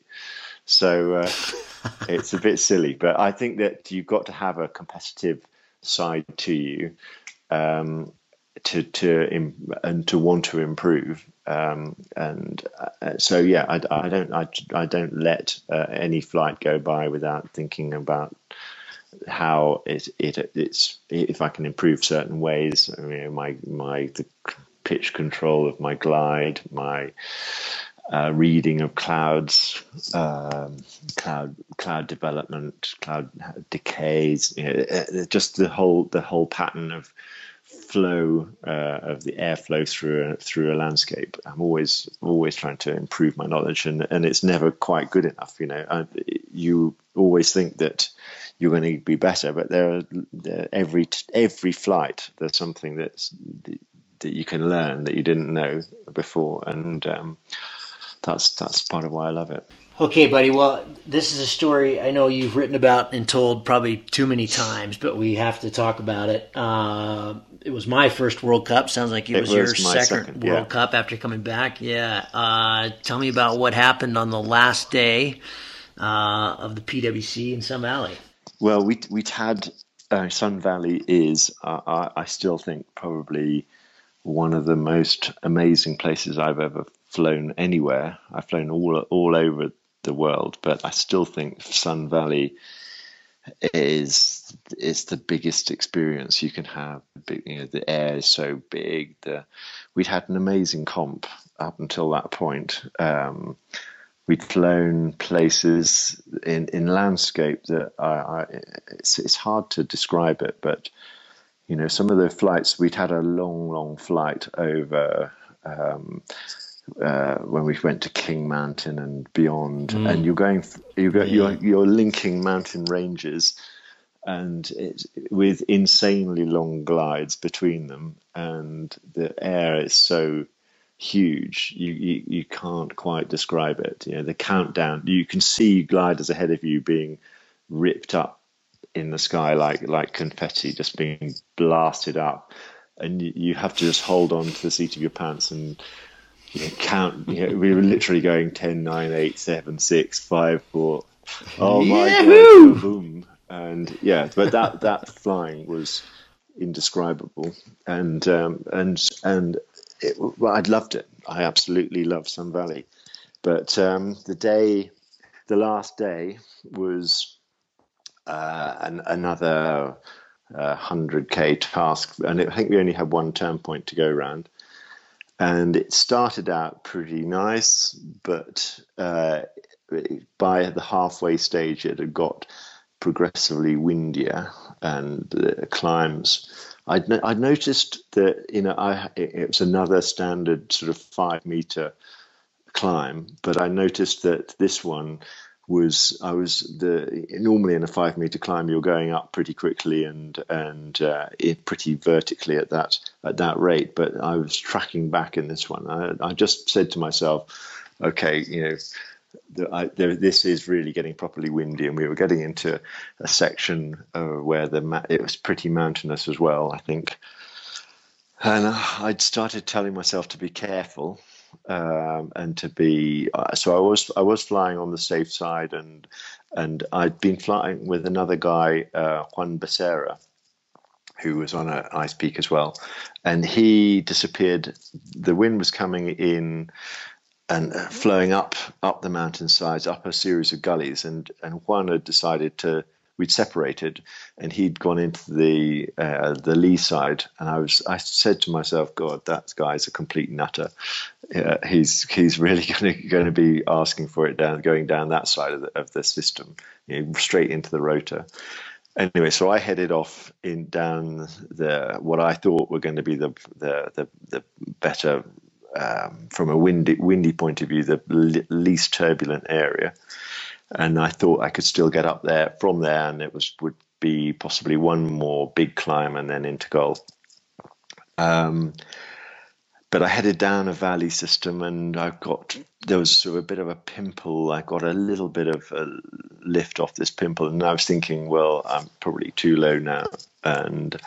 So uh, [laughs] it's a bit silly, but I think that you've got to have a competitive side to you um, to to Im- and to want to improve. Um, and uh, so yeah, I, I don't I, I don't let any flight go by without thinking about how it, it it's if I can improve certain ways. I mean, my my the pitch control of my glide, my uh, reading of clouds, um, cloud cloud development, cloud decays, you know, uh, just the whole the whole pattern of flow uh, of the airflow through through a landscape. I'm always always trying to improve my knowledge, and, and it's never quite good enough. You know, I, you always think that you're going to be better, but there, are, there every every flight there's something that's that you can learn that you didn't know before, and um, that's that's part of why I love it. Okay, buddy. Well, this is a story I know you've written about and told probably too many times, but we have to talk about it. Uh, it was my first World Cup. Sounds like it, it was, was, your second, second World yeah. Cup after coming back. Yeah. Uh, tell me about what happened on the last day uh, of the PWC in Sun Valley. Well, we we'd had uh, Sun Valley is uh, I still think probably one of the most amazing places I've ever flown anywhere. I've flown all all over the world, but I still think Sun Valley is is the biggest experience you can have. You know, the air is so big. The we'd had an amazing comp up until that point. Um, we'd flown places in, in landscape that I, I it's, it's hard to describe it, but you know, some of the flights we'd had a long, long flight over um, uh, when we went to King Mountain and beyond, mm. and you're going, you go, yeah. you're you're linking mountain ranges, and it's with insanely long glides between them, and the air is so huge you, you you can't quite describe it you know the countdown you can see gliders ahead of you being ripped up in the sky like like confetti just being blasted up and you, you have to just hold on to the seat of your pants and you count you know, we were literally going 10 9 8 7 6 5 4 oh my god boom and yeah but that that flying was indescribable. And um, and and it, well, I'd loved it. I absolutely loved Sun Valley. But um, the day the last day was uh, an, another uh, 100k task, and I think we only had one turn point to go around. And it started out pretty nice, but uh, by the halfway stage, it had got progressively windier, and the climbs. I'd, I'd noticed that you know I, it was another standard sort of five meter climb, but I noticed that this one was I was the normally in a five meter climb you're going up pretty quickly and and uh, pretty vertically at that at that rate, but I was tracking back in this one. I, I just said to myself, okay, you know. The, I, the, this is really getting properly windy, and we were getting into a section uh, where the it was pretty mountainous as well. I think, and I'd started telling myself to be careful um, and to be uh, so I was I was flying on the safe side and and I'd been flying with another guy uh, Juan Becerra who was on an Icepeak as well. And he disappeared. The wind was coming in and uh, flowing up up the mountain sides up a series of gullies. And and Juan had decided to we'd separated, and he'd gone into the uh, the lee side, and I was I said to myself, God, that guy's a complete nutter. Uh, he's he's really [laughs] going to be asking for it down, going down that side of the, of the system, you know, straight into the rotor. Anyway, so I headed off in down the what I thought were going to be the the the, the better um, from a windy windy point of view, the least turbulent area and I thought I could still get up there from there, and it was would be possibly one more big climb and then into goal. Um, but I headed down a valley system, and I got there was sort of a bit of a pimple. I got a little bit of a lift off this pimple, and I was thinking, well, I'm probably too low now, and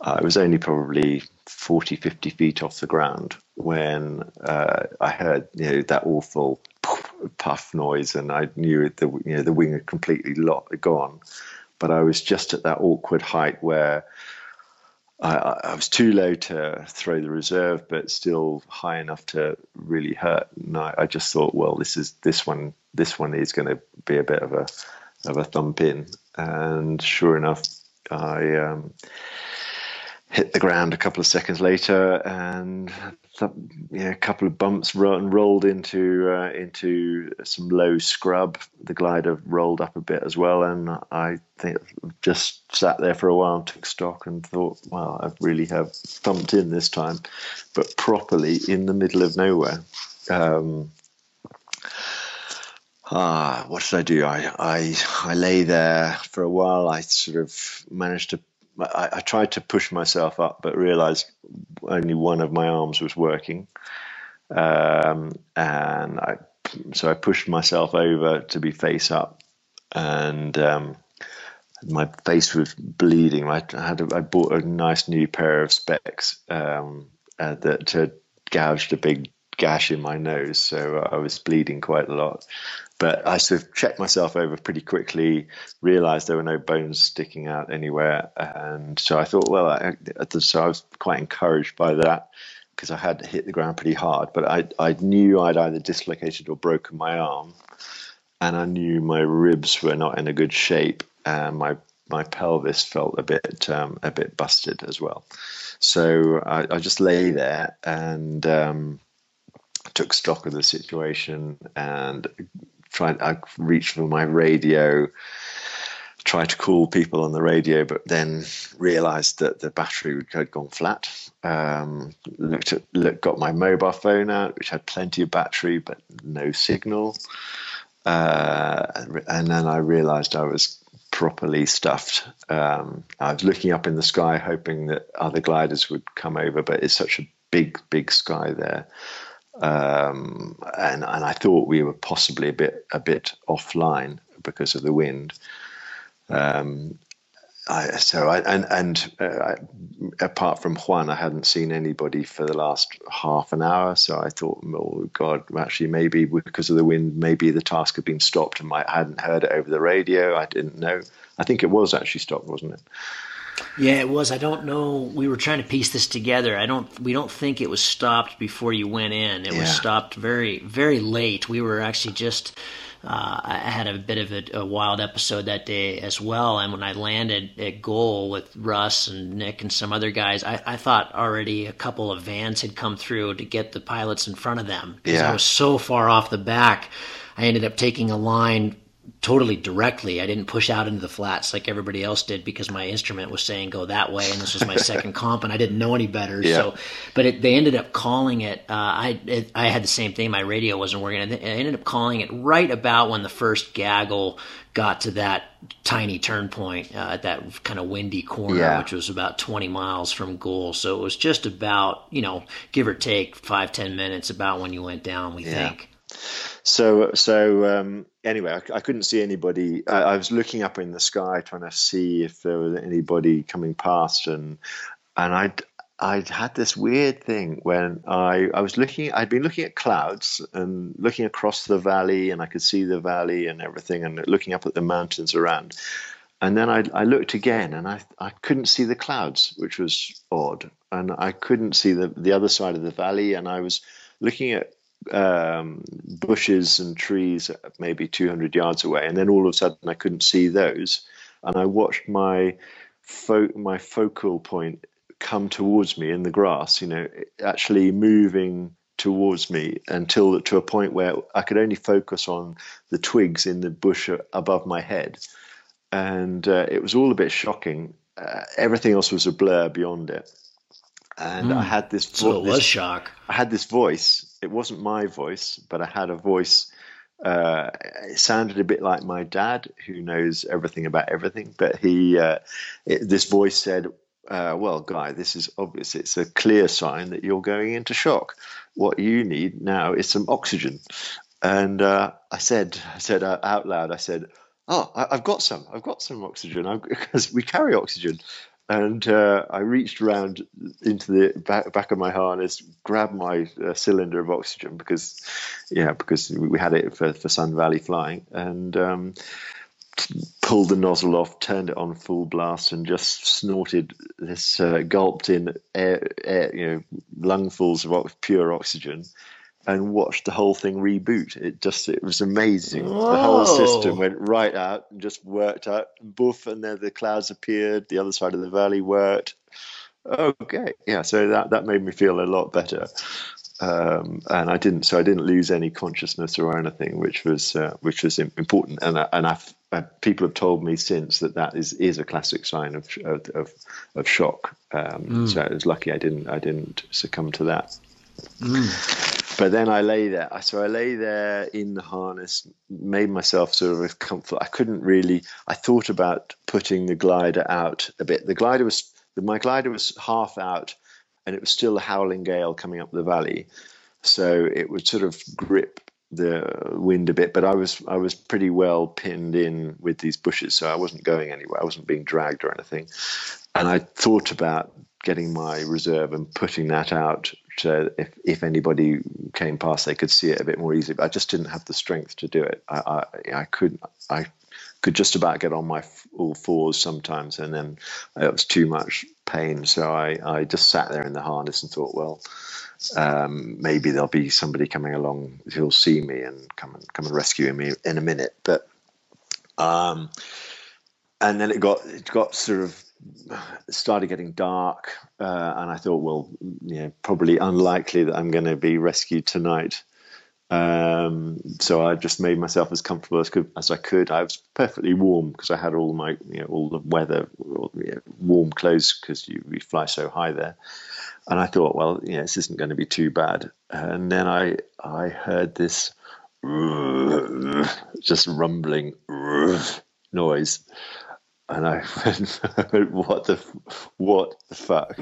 I was only probably 40, 50 feet off the ground when uh, I heard you know that awful puff noise, and I knew the you know the wing had completely gone. But I was just at that awkward height where I, I, was too low to throw the reserve, but still high enough to really hurt. And I, I just thought, well, this is this one. This one is going to be a bit of a of a thump in. And sure enough, I um, hit the ground a couple of seconds later, and a couple of bumps run, rolled into uh, into some low scrub. The glider rolled up a bit as well, and I think just sat there for a while, and took stock, and thought, "Well, I really have thumped in this time, but properly in the middle of nowhere." Um, ah, what did I do? I, I I lay there for a while. I sort of managed to I, I, tried to push myself up, but realized only one of my arms was working. Um, and I, so I pushed myself over to be face up, and um, my face was bleeding. I had a, I bought a nice new pair of specs um, uh, that had gouged a big gash in my nose, so I was bleeding quite a lot. But I sort of checked myself over pretty quickly, realised there were no bones sticking out anywhere, and so I thought, well, I, so I was quite encouraged by that because I had hit the ground pretty hard. But I I knew I'd either dislocated or broken my arm, and I knew my ribs were not in a good shape, and my my pelvis felt a bit um, a bit busted as well. So I, I just lay there and um, took stock of the situation and tried. I reached for my radio, tried to call people on the radio, but then realised that the battery had gone flat. Um, looked at, look, got my mobile phone out, which had plenty of battery but no signal. Uh, and then I realised I was properly stuffed. Um, I was looking up in the sky, hoping that other gliders would come over, but it's such a big, big sky there um, and and I thought we were possibly a bit a bit offline because of the wind. Um, I, so I, and and uh, I, apart from Juan, I hadn't seen anybody for the last half an hour. So I thought, oh God, actually, maybe because of the wind, maybe the task had been stopped, and I hadn't heard it over the radio. I didn't know. I think it was actually stopped, wasn't it? Yeah, it was. I don't know. We were trying to piece this together. I don't. We don't think it was stopped before you went in. It yeah. was stopped very, very late. We were actually just. Uh, I had a bit of a, a, wild episode that day as well. And when I landed at goal with Russ and Nick and some other guys, I, I thought already a couple of vans had come through to get the pilots in front of them because yeah. I was so far off the back. I ended up taking a line totally directly. I didn't push out into the flats like everybody else did because my instrument was saying go that way, and this was my [laughs] second comp, and I didn't know any better. Yeah. So, but it, they ended up calling it. Uh, I it, I had the same thing. My radio wasn't working. and I ended up calling it right about when the first gaggle got to that tiny turn point uh, at that kind of windy corner, yeah. which was about 20 miles from goal. So it was just about you know give or take five ten minutes about when you went down. We yeah. think. So so um, anyway, I, I, couldn't see anybody. I, I, was looking up in the sky trying to see if there was anybody coming past, and and I'd I'd had this weird thing when I I was looking. I'd been looking at clouds and looking across the valley, and I could see the valley and everything, and looking up at the mountains around. And then I, I looked again, and I I couldn't see the clouds, which was odd, and I couldn't see the the other side of the valley, and I was looking at um, bushes and trees maybe 200 yards away, and then all of a sudden I couldn't see those, and I watched my fo- my focal point come towards me in the grass. You know, actually moving towards me until to a point where I could only focus on the twigs in the bush above my head, and uh, it was all a bit shocking. Uh, everything else was a blur beyond it and mm. I hmm. had this. Vo- so it was this, shock. I had this voice. It wasn't my voice, but I had a voice. Uh, it sounded a bit like my dad, who knows everything about everything. But he, uh, it, this voice said, uh, "Well, guy, this is obvious. It's a clear sign that you're going into shock. What you need now is some oxygen." And uh, I said, I said uh, out loud, I said, "Oh, I, have got some. I've got some oxygen because [laughs] we carry oxygen." And uh, I reached around into the back, back, of my harness, grabbed my uh, cylinder of oxygen because, yeah, because we had it for, for Sun Valley flying, and um, pulled the nozzle off, turned it on full blast, and just snorted this uh, gulped in air, air, you know, lungfuls of pure oxygen, and watched the whole thing reboot. It just it was amazing. Whoa. The whole system went right out and just worked out. Boof, and then the clouds appeared. The other side of the valley worked. okay, yeah. So that that made me feel a lot better. Um, and I didn't, so I didn't lose any consciousness or anything, which was uh, which was important. And I, and I've, uh, people have told me since that that is is a classic sign of of of, of shock. Um, mm. So I was lucky I didn't I didn't succumb to that. Mm. But then I lay there. So I lay there in the harness, made myself sort of comfort. I couldn't really. I thought about putting the glider out a bit. The glider was my glider was half out and it was still a howling gale coming up the valley. So it would sort of grip the wind a bit, but I was I was pretty well pinned in with these bushes, so I wasn't going anywhere. I wasn't being dragged or anything. And I thought about getting my reserve and putting that out so if, if anybody came past, they could see it a bit more easily. But I just didn't have the strength to do it. I I, I couldn't. I could just about get on my all fours sometimes, and then it was too much pain. So I, I just sat there in the harness and thought, well, um, maybe there'll be somebody coming along who'll see me and come and come and rescue me in a minute. But um, and then it got it got sort of started getting dark, uh, and I thought, well, you know, probably unlikely that I'm going to be rescued tonight. Um, so I just made myself as comfortable as, could, as I could. I was perfectly warm because I had all my, you know, all the weather, all, you know, warm clothes because you, we fly so high there. And I thought, well, you know, this isn't going to be too bad. And then I, I heard this [laughs] just rumbling [laughs] noise, and I went, [laughs] "What the, what the fuck?"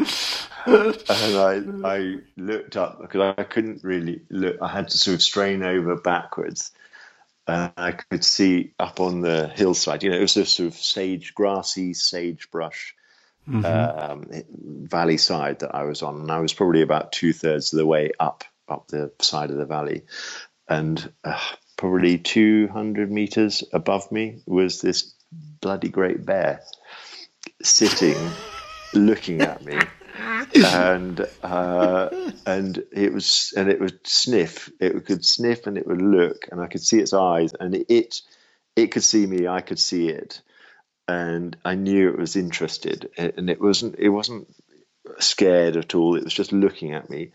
and I I looked up because I couldn't really look. I had to sort of strain over backwards, and I could see up on the hillside. You know, it was a sort of sage, grassy sagebrush mm-hmm. um, valley side that I was on, and I was probably about two thirds of the way up up the side of the valley, and uh, probably two hundred meters above me was this bloody great bear sitting looking at me. [laughs] And uh, and it was and it would sniff. It could sniff and it would look and i could see its eyes and it it could see me i could see it. And i knew it was interested and it wasn't it wasn't scared at all. It was just looking at me.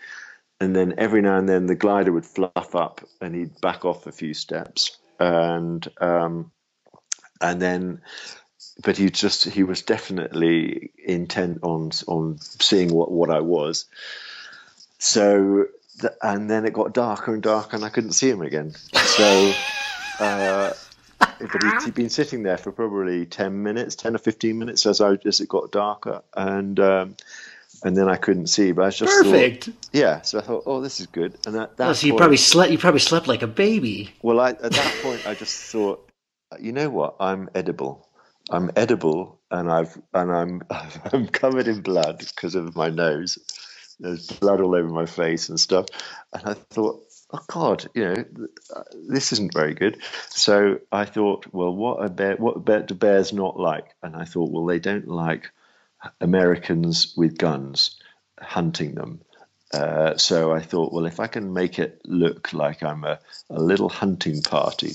And then every now and then the glider would fluff up and he'd back off a few steps. And um, and then but he just he was definitely intent on on seeing what what I was. So the, and then it got darker and darker, and I couldn't see him again. So, uh, [laughs] but he'd, he'd, been sitting there for probably ten minutes, ten or fifteen minutes as I as it got darker, and um, and then I couldn't see. But I was just perfect. Thought, yeah, so I thought, oh, this is good. And that, that oh, so you probably slept. You probably slept like a baby. Well, I, at that point, I just thought, you know what? I'm edible. I'm edible, and I've and I'm [laughs] I'm covered in blood because of my nose. There's blood all over my face and stuff. And I thought, oh God, you know, this isn't very good. So I thought, well, what a bear, what bear, do bears not like? And I thought, well, they don't like Americans with guns hunting them. Uh, so I thought, well, if I can make it look like I'm a, a little hunting party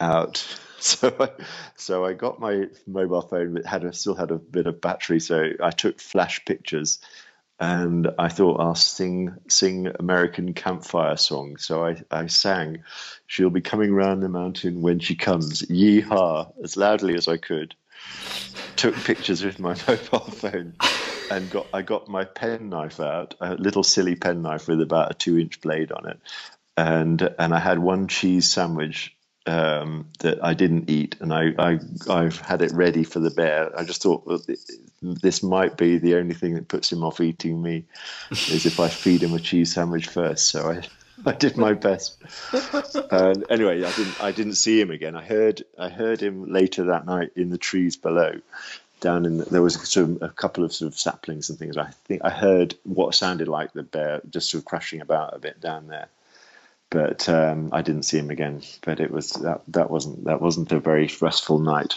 out [laughs] so I, so I got my mobile phone that had a, still had a bit of battery, so I took flash pictures, and I thought I'll sing sing American campfire song. So I, I sang, "She'll be coming round the mountain when she comes, yeehaw!" as loudly as I could. Took pictures with my [laughs] mobile phone, and got I got my pen knife out, a little silly pen knife with about a two inch blade on it, and and I had one cheese sandwich um, that I didn't eat, and I, I I've had it ready for the bear. I just thought well, this might be the only thing that puts him off eating me, [laughs] is if I feed him a cheese sandwich first. So I. I did my best. and anyway, I didn't. I didn't see him again. I heard. I heard him later that night in the trees below. Down in the, there was sort of a couple of sort of saplings and things. I think I heard what sounded like the bear just sort of crashing about a bit down there but um, I didn't see him again. But it was that that wasn't that wasn't a very restful night.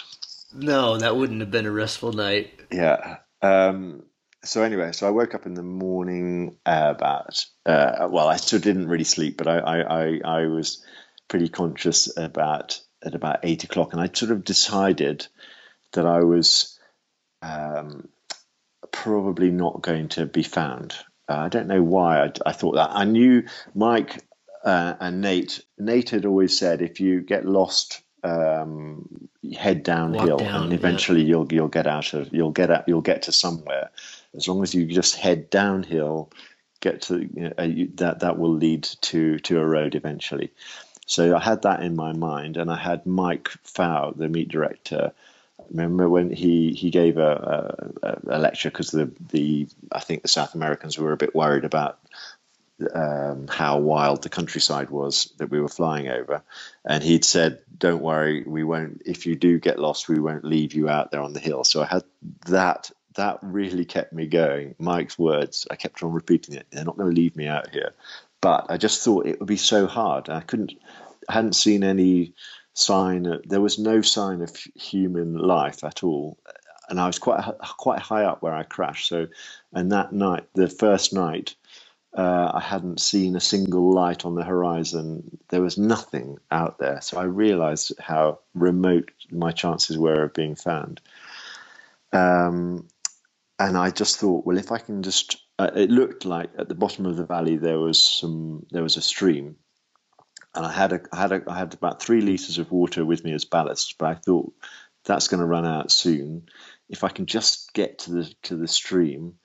No, that wouldn't have been a restful night. Yeah. Um, so anyway, so I woke up in the morning uh, about uh, well, I still didn't really sleep, but I, I, I, I was pretty conscious about at about eight o'clock, and I sort of decided that I was um, probably not going to be found. Uh, I don't know why I, I, thought that. I knew Mike uh, and Nate. Nate had always said if you get lost, um, head downhill, down, and eventually yeah. you'll you'll get out of you'll get out you'll get to somewhere. As long as you just head downhill, get to you know, you, that that will lead to to a road eventually. So I had that in my mind, and I had Mike Fow, the meet director. Remember when he he gave a, a, a lecture because the the I think the South Americans were a bit worried about um, how wild the countryside was that we were flying over, and he'd said, "Don't worry, we won't. If you do get lost, we won't leave you out there on the hill." So I had that. That really kept me going. Mike's words, I kept on repeating it. They're not going to leave me out here, but I just thought it would be so hard. I couldn't. I hadn't seen any sign. There was no sign of human life at all, and I was quite quite high up where I crashed. So, and that night, the first night, uh, I hadn't seen a single light on the horizon. There was nothing out there. So I realized how remote my chances were of being found. Um, and I just thought, well, if I can just, uh, it looked like at the bottom of the valley there was some, there was a stream, and I had a, I had a, I had about three liters of water with me as ballast. But I thought that's going to run out soon. If I can just get to the to the stream,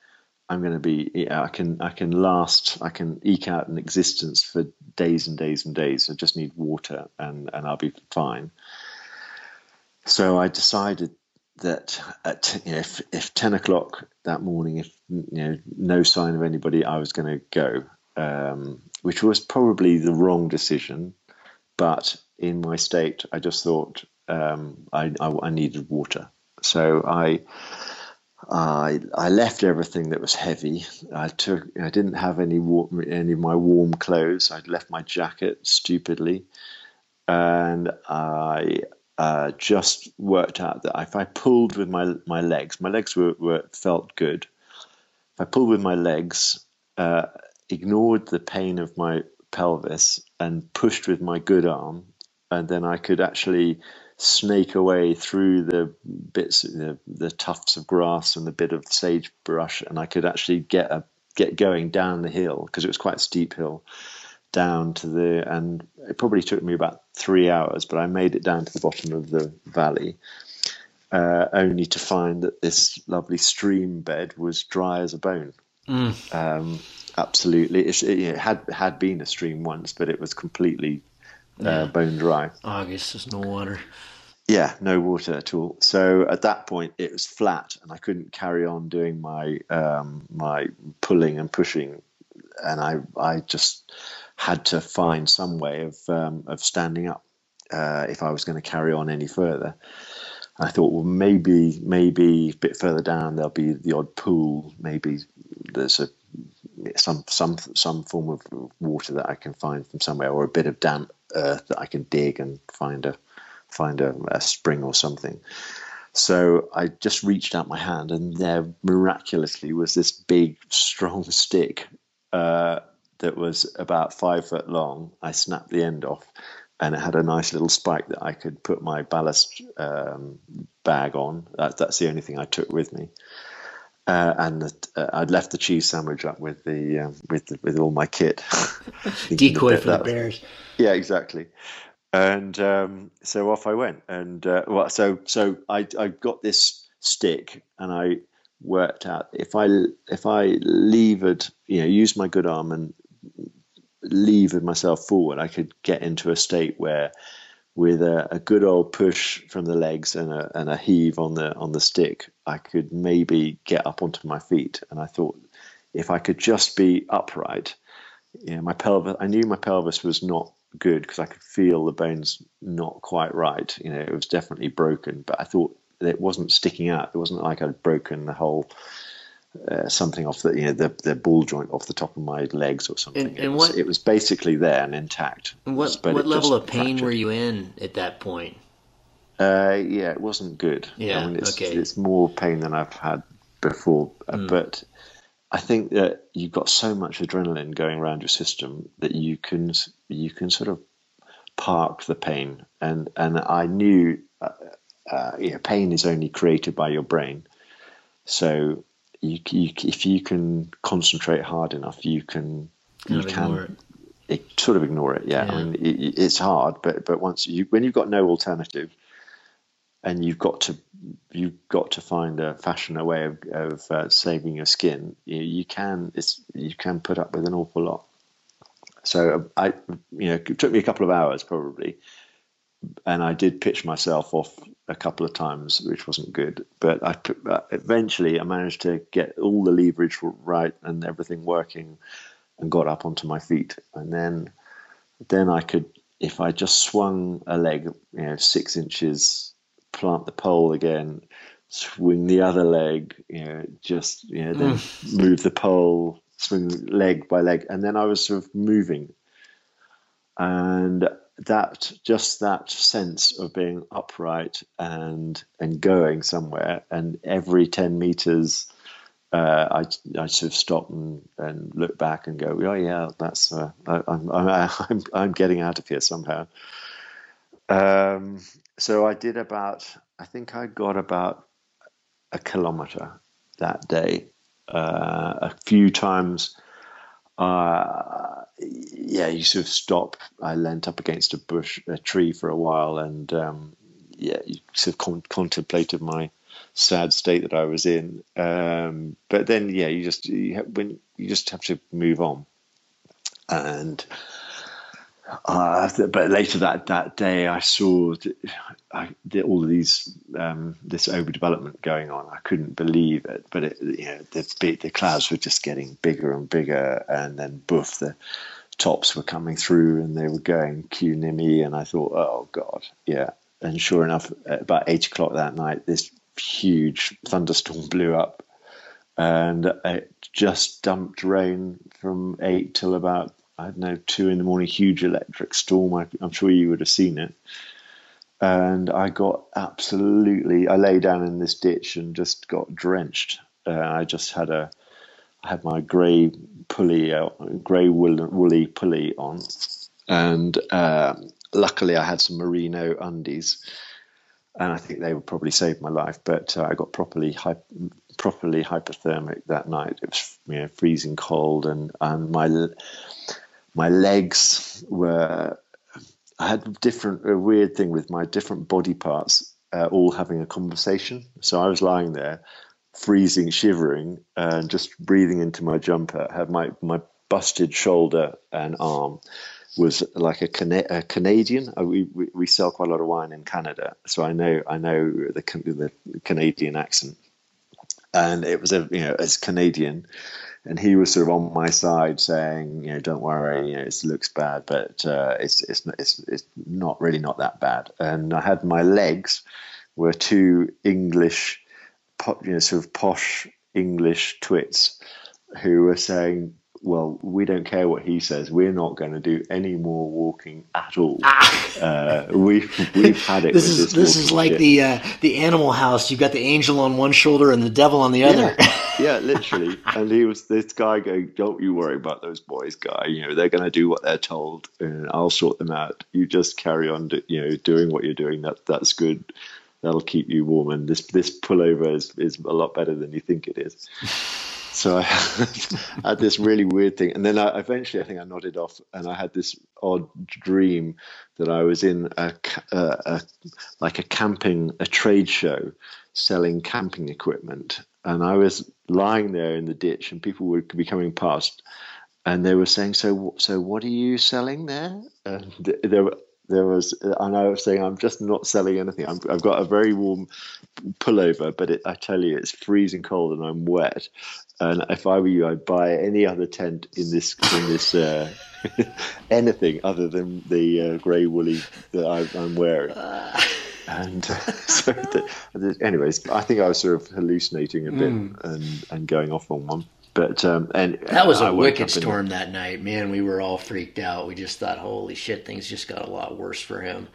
I'm going to be I can I can last I can eke out an existence for days and days and days. I just need water and and I'll be fine. So I decided that at you know, if if ten o'clock that morning, if you know no sign of anybody, I was going to go, um, which was probably the wrong decision. But in my state, I just thought um, I, I I needed water, so I I I left everything that was heavy. I took I didn't have any warm, any of my warm clothes. I'd left my jacket stupidly, and I uh, just worked out that if I pulled with my my legs, my legs were, were felt good. If I pulled with my legs, uh, ignored the pain of my pelvis, and pushed with my good arm, and then I could actually snake away through the bits, the, the tufts of grass and the bit of sagebrush, and I could actually get a, get going down the hill because it was quite a steep hill down to the and it probably took me about three hours, but I made it down to the bottom of the valley. Uh, only to find that this lovely stream bed was dry as a bone. Mm. Um, absolutely, it, it, had had been a stream once, but it was completely yeah. uh, bone dry. August, there's no water. Yeah, no water at all. So at that point, it was flat, and I couldn't carry on doing my um, my pulling and pushing, and I I just had to find some way of um, of standing up uh, if I was going to carry on any further. I thought, well, maybe maybe a bit further down there'll be the odd pool. Maybe there's a some some some form of water that I can find from somewhere, or a bit of damp earth that I can dig and find a find a, a spring or something. So I just reached out my hand, and there miraculously was this big, strong [laughs] stick uh, that was about five foot long. I snapped the end off, and it had a nice little spike that I could put my ballast um, bag on. That, that's the only thing I took with me. Uh, and the, uh, I'd left the cheese sandwich up with the um, with the, with all my kit. [laughs] Decoy for the bears. Yeah, exactly. And um, so off I went, and uh, well, so so I I got this stick, and I worked out if I if I levered, you know, used my good arm and levered myself forward, I could get into a state where with a, a, good old push from the legs and a, and a heave on the on the stick, I could maybe get up onto my feet. And I thought, if I could just be upright, yeah, my pelvis. I knew my pelvis was not good because I could feel the bones not quite right. You know, it was definitely broken, but I thought it wasn't sticking out. It wasn't like I'd broken the whole uh, something off the you know the the ball joint off the top of my legs or something. And, and it, was, what, it was basically there and intact. And what what level of pain fractured. were you in at that point? Uh, yeah, it wasn't good. Yeah, I mean, it's, okay. It's more pain than I've had before, mm. but I think that you've got so much adrenaline going around your system that you can you can sort of park the pain, and and I knew. Uh, uh, you know, pain is only created by your brain. So you, you, if you can concentrate hard enough, you can Kind you can it. it, sort of ignore it. Yeah, Yeah. I mean it, it's hard, but but once you when you've got no alternative, and you've got to you've got to find a fashion a way of, of uh, saving your skin. You, you can it's you can put up with an awful lot. So I you know it took me a couple of hours probably, and I did pitch myself off a couple of times, which wasn't good. But I put- uh, eventually I managed to get all the leverage right and everything working, and got up onto my feet. And then then I could, if I just swung a leg, you know, six inches, plant the pole again, swing the other leg, you know, just you know, then move the pole, swing leg by leg, and then I was sort of moving and that just that sense of being upright and and going somewhere. And every 10 meters uh, I, I sort of stop and, and look back and go oh yeah that's uh, I, I'm, [laughs] I'm I'm I'm getting out of here somehow. Um, so I did about I think I got about a kilometer that day uh, a few times uh, yeah, you sort of stop. I leant up against a bush, a tree for a while, and um, yeah, you sort of con- contemplated my sad state that I was in. Um, but then, yeah, you just you have, when you just have to move on, and uh, but later that that day, I saw I, all of these um, this overdevelopment going on. I couldn't believe it, but it, you know, the the clouds were just getting bigger and bigger, and then boof, the tops were coming through, and they were going cu-nim, and I thought, oh god, yeah. And sure enough, at about eight o'clock that night, this huge thunderstorm blew up, and it just dumped rain from eight till about I don't know two in the morning. Huge electric storm. I, I'm sure you would have seen it. And I got absolutely. I lay down in this ditch and just got drenched. Uh, I just had a. I had my grey pulley, uh, grey woolly pulley on, and um, luckily I had some merino undies, and I think they would probably save my life. But uh, I got properly properly hypothermic that night. It was you know, freezing cold, and and my my legs were. I had a different a weird thing with my different body parts uh, all having a conversation. So I was lying there, freezing, shivering, and just breathing into my jumper. I Had my my busted shoulder and arm was like a, a Canadian. Uh, We, we we sell quite a lot of wine in Canada, so I know I know the the Canadian accent, and it was a you know as Canadian, and he was sort of on my side saying you know don't worry you know it looks bad but uh, it's it's it's it's not really not that bad, and I had my legs were two English you know, sort of posh English twits who were saying, "Well, we don't care what he says. We're not going to do any more walking at all. Uh, we've we've had it. Ah. [laughs] This with is this is like shit." the uh, the Animal House. You've got the angel on one shoulder and the devil on the other. Yeah, [laughs] yeah, literally. And he was this guy going, "Don't you worry about those boys, guy. You know they're going to do what they're told, and I'll sort them out. You just carry on, do, you know, doing what you're doing. That that's good. That'll keep you warm. And this this pullover is is a lot better than you think it is." [laughs] So I [laughs] had this really weird thing, and then I, eventually I think I nodded off, and I had this odd dream that I was in a, a, uh, a like a camping a trade show selling camping equipment, and I was lying there in the ditch, and people would be coming past, and they were saying, "So, so what are you selling there?" And there were. There was, and I was saying, I'm just not selling anything. I'm, I've got a very warm pullover, but it, I tell you, it's freezing cold and I'm wet. And if I were you, I'd buy any other tent in this in this uh, [laughs] anything other than the uh, grey woolly that I, I'm wearing. [laughs] And uh, [laughs] so, the, anyways, I think I was sort of hallucinating a bit and, and going off on one. But um, and That was a wicked storm that night, man. We were all freaked out. We just thought, holy shit, things just got a lot worse for him.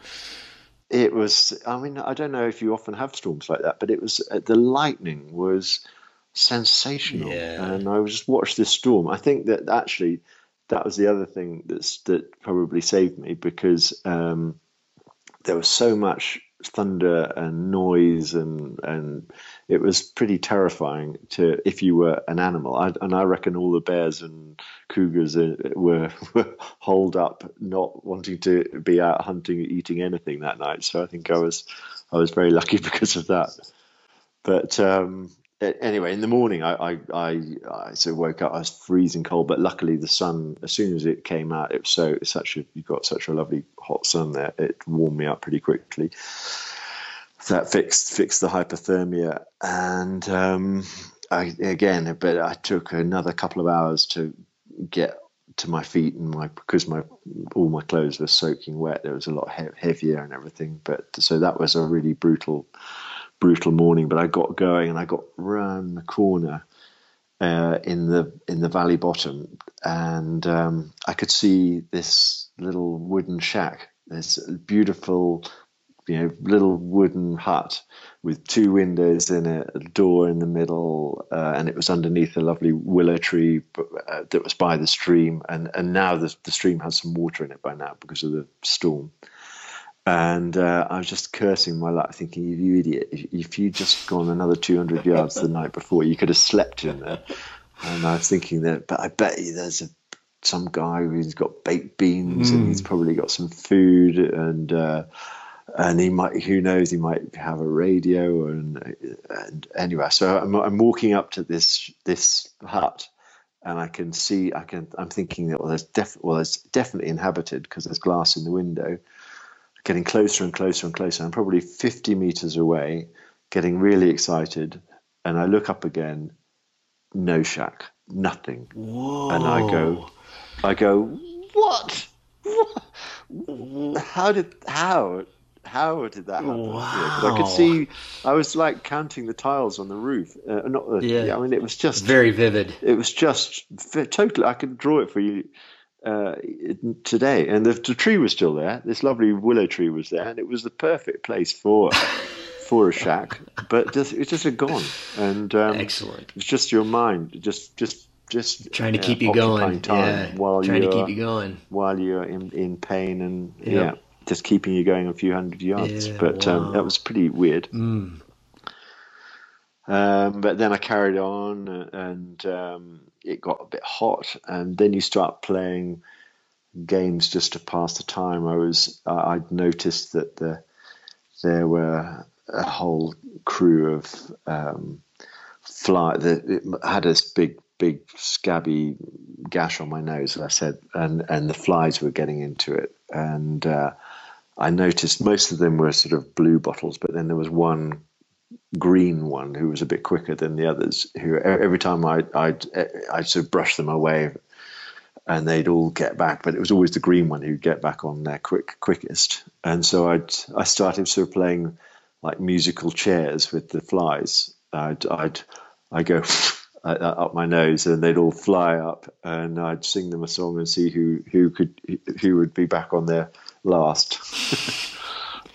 it was i mean i don't know if you often have storms like that but it was uh, the lightning was sensational Yeah. and i was just watched this storm i think that actually that was the other thing that's that probably saved me because um, there was so much thunder and noise and and it was pretty terrifying to if you were an animal. I, and I reckon all the bears and cougars were, [laughs] were holed up, not wanting to be out hunting, eating anything that night. So I think I was I was very lucky [laughs] because of that. But um, anyway, in the morning, I, I, I, I sort of woke up. I was freezing cold, but luckily the sun, as soon as it came out, it was so such a you got such a lovely hot sun there. It warmed me up pretty quickly. that fixed fixed the hypothermia, and um, I again, but I took another couple of hours to get to my feet and my because my all my clothes were soaking wet. It was a lot he- heavier and everything. But so that was a really brutal brutal morning, but I got going and I got round the corner uh, in the in the valley bottom, and um, I could see this little wooden shack, this beautiful, you know, little wooden hut with two windows in it, a door in the middle, uh, and it was underneath a lovely willow tree uh, that was by the stream, and and now the the stream has some water in it by now because of the storm. And uh, I was just cursing my luck, thinking, "You idiot! If, if you'd just gone another 200 yards the night before, you could have slept in there." And I was thinking that, but I bet you there's a, some guy who's got baked beans mm. and he's hmm. probably got some food and uh, and he might, who knows, he might have a radio and, and anyway. So I'm, I'm walking up to this this hut and I can see, I can, I'm thinking that well, there's def, well, it's definitely inhabited because there's glass in the window getting closer and closer and closer. I'm probably 50 meters away, getting really excited. And I look up again, no shack, nothing. Whoa. And I go, I go, what? what? [laughs] How did, how? How did that happen? Wow. I could see, I was like counting the tiles on the roof. Uh, not, yeah. yeah. I mean, it was just very vivid. It was just totally. I could draw it for you uh, today, and the, the, tree was still there. This lovely willow tree was there, and it was the perfect place for [laughs] for a shack. But just, it just had gone, and um, excellent. It's just your mind, just just just trying to uh, keep you going. yeah, while trying to keep you going while you're in in pain, and yep. yeah, just keeping you going a few hundred yards. Yeah, but wow. um, that was pretty weird. Mm. Um, but then I carried on, and um, it got a bit hot, and then you start playing games just to pass the time. I was I'd noticed that the there were a whole crew of um, fly that had this big big scabby gash on my nose, as I said, and and the flies were getting into it, and uh, I noticed most of them were sort of blue bottles, but then there was one green one who was a bit quicker than the others. Who every time I I'd, I'd sort of brush them away, and they'd all get back, but it was always the green one who'd get back on there quick quickest. And so I'd I started sort of playing like musical chairs with the flies. I'd I'd I go. [laughs] up my nose, and they'd all fly up, and I'd sing them a song and see who who could who would be back on there last. [laughs]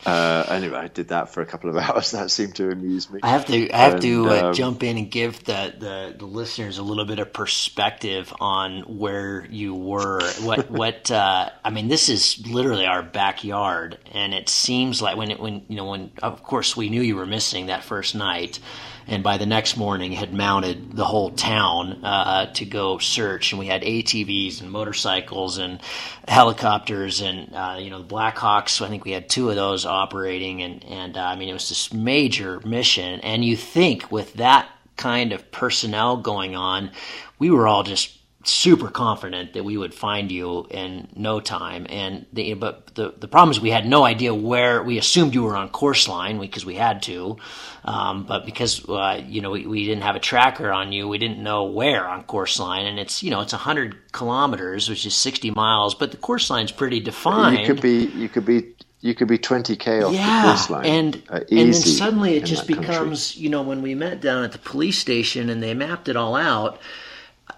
Uh, anyway, I did that for a couple of [laughs] hours. That seemed to amuse me. I have to, I have and, to uh, um, jump in and give the, the, the, listeners a little bit of perspective on where you were. What, [laughs] what? Uh, I mean, this is literally our backyard, and it seems like when, it, when you know, when of course we knew you were missing that first night and by the next morning had mounted the whole town uh, to go search. And we had ATVs and motorcycles and helicopters and uh, you know the Blackhawks. I think we had two of those operating, and and uh, I mean it was this major mission. And you think with that kind of personnel going on, we were all just super confident that we would find you in no time. And the, but the the problem is we had no idea where. We assumed you were on course line because we had to, um, but because uh, you know we, we didn't have a tracker on you, we didn't know where on course line. And it's you know it's hundred kilometers, which is sixty miles, but the course line's pretty defined. You could be you could be you could be 20k off yeah, the course line. And, uh, and then suddenly it just becomes, country. you know, when we met down at the police station and they mapped it all out,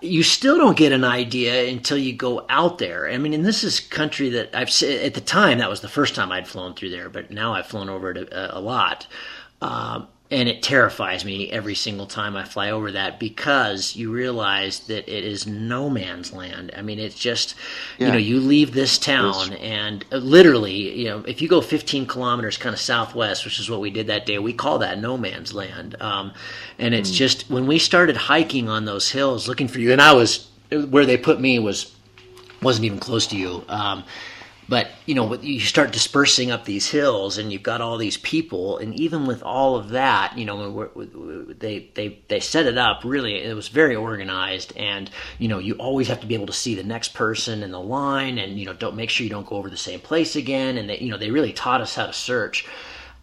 you still don't get an idea until you go out there. I mean, and this is country that I've at the time that was the first time I'd flown through there, but now I've flown over it a, a lot. Um, and it terrifies me every single time I fly over that because you realize that it is no man's land. I mean, it's just, yeah. you know, you leave this town and uh, literally, you know, if you go 15 kilometers kind of southwest, which is what we did that day, we call that no man's land. Um, and it's mm. just when we started hiking on those hills looking for you, and I was where they put me was wasn't even close to you. Um, but you know, you start dispersing up these hills, and you've got all these people, and even with all of that, you know, they they they set it up really. It was very organized, and you know, you always have to be able to see the next person in the line, and you know, don't make sure you don't go over the same place again. And they, you know, they really taught us how to search.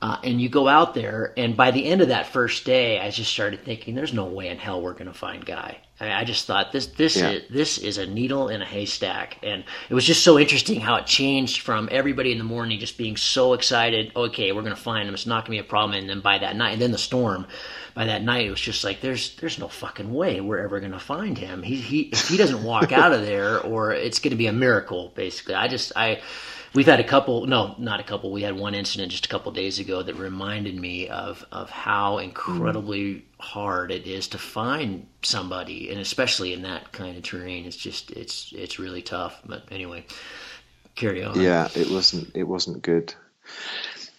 Uh, and you go out there, and by the end of that first day, I just started thinking, "There's no way in hell we're going to find Guy." I, mean, I, just thought this this yeah. is this is a needle in a haystack, and it was just so interesting how it changed from everybody in the morning just being so excited. Okay, we're going to find him. It's not going to be a problem. And then by that night, and then the storm. By that night, it was just like there's there's no fucking way we're ever going to find him. He he if he doesn't walk [laughs] out of there, or it's going to be a miracle. Basically, I just I we've had a couple no not a couple. We had one incident just a couple days ago that reminded me of of how incredibly mm. hard it is to find somebody and especially in that kind of terrain. It's just it's it's really tough but anyway carry on. Yeah it wasn't it wasn't good.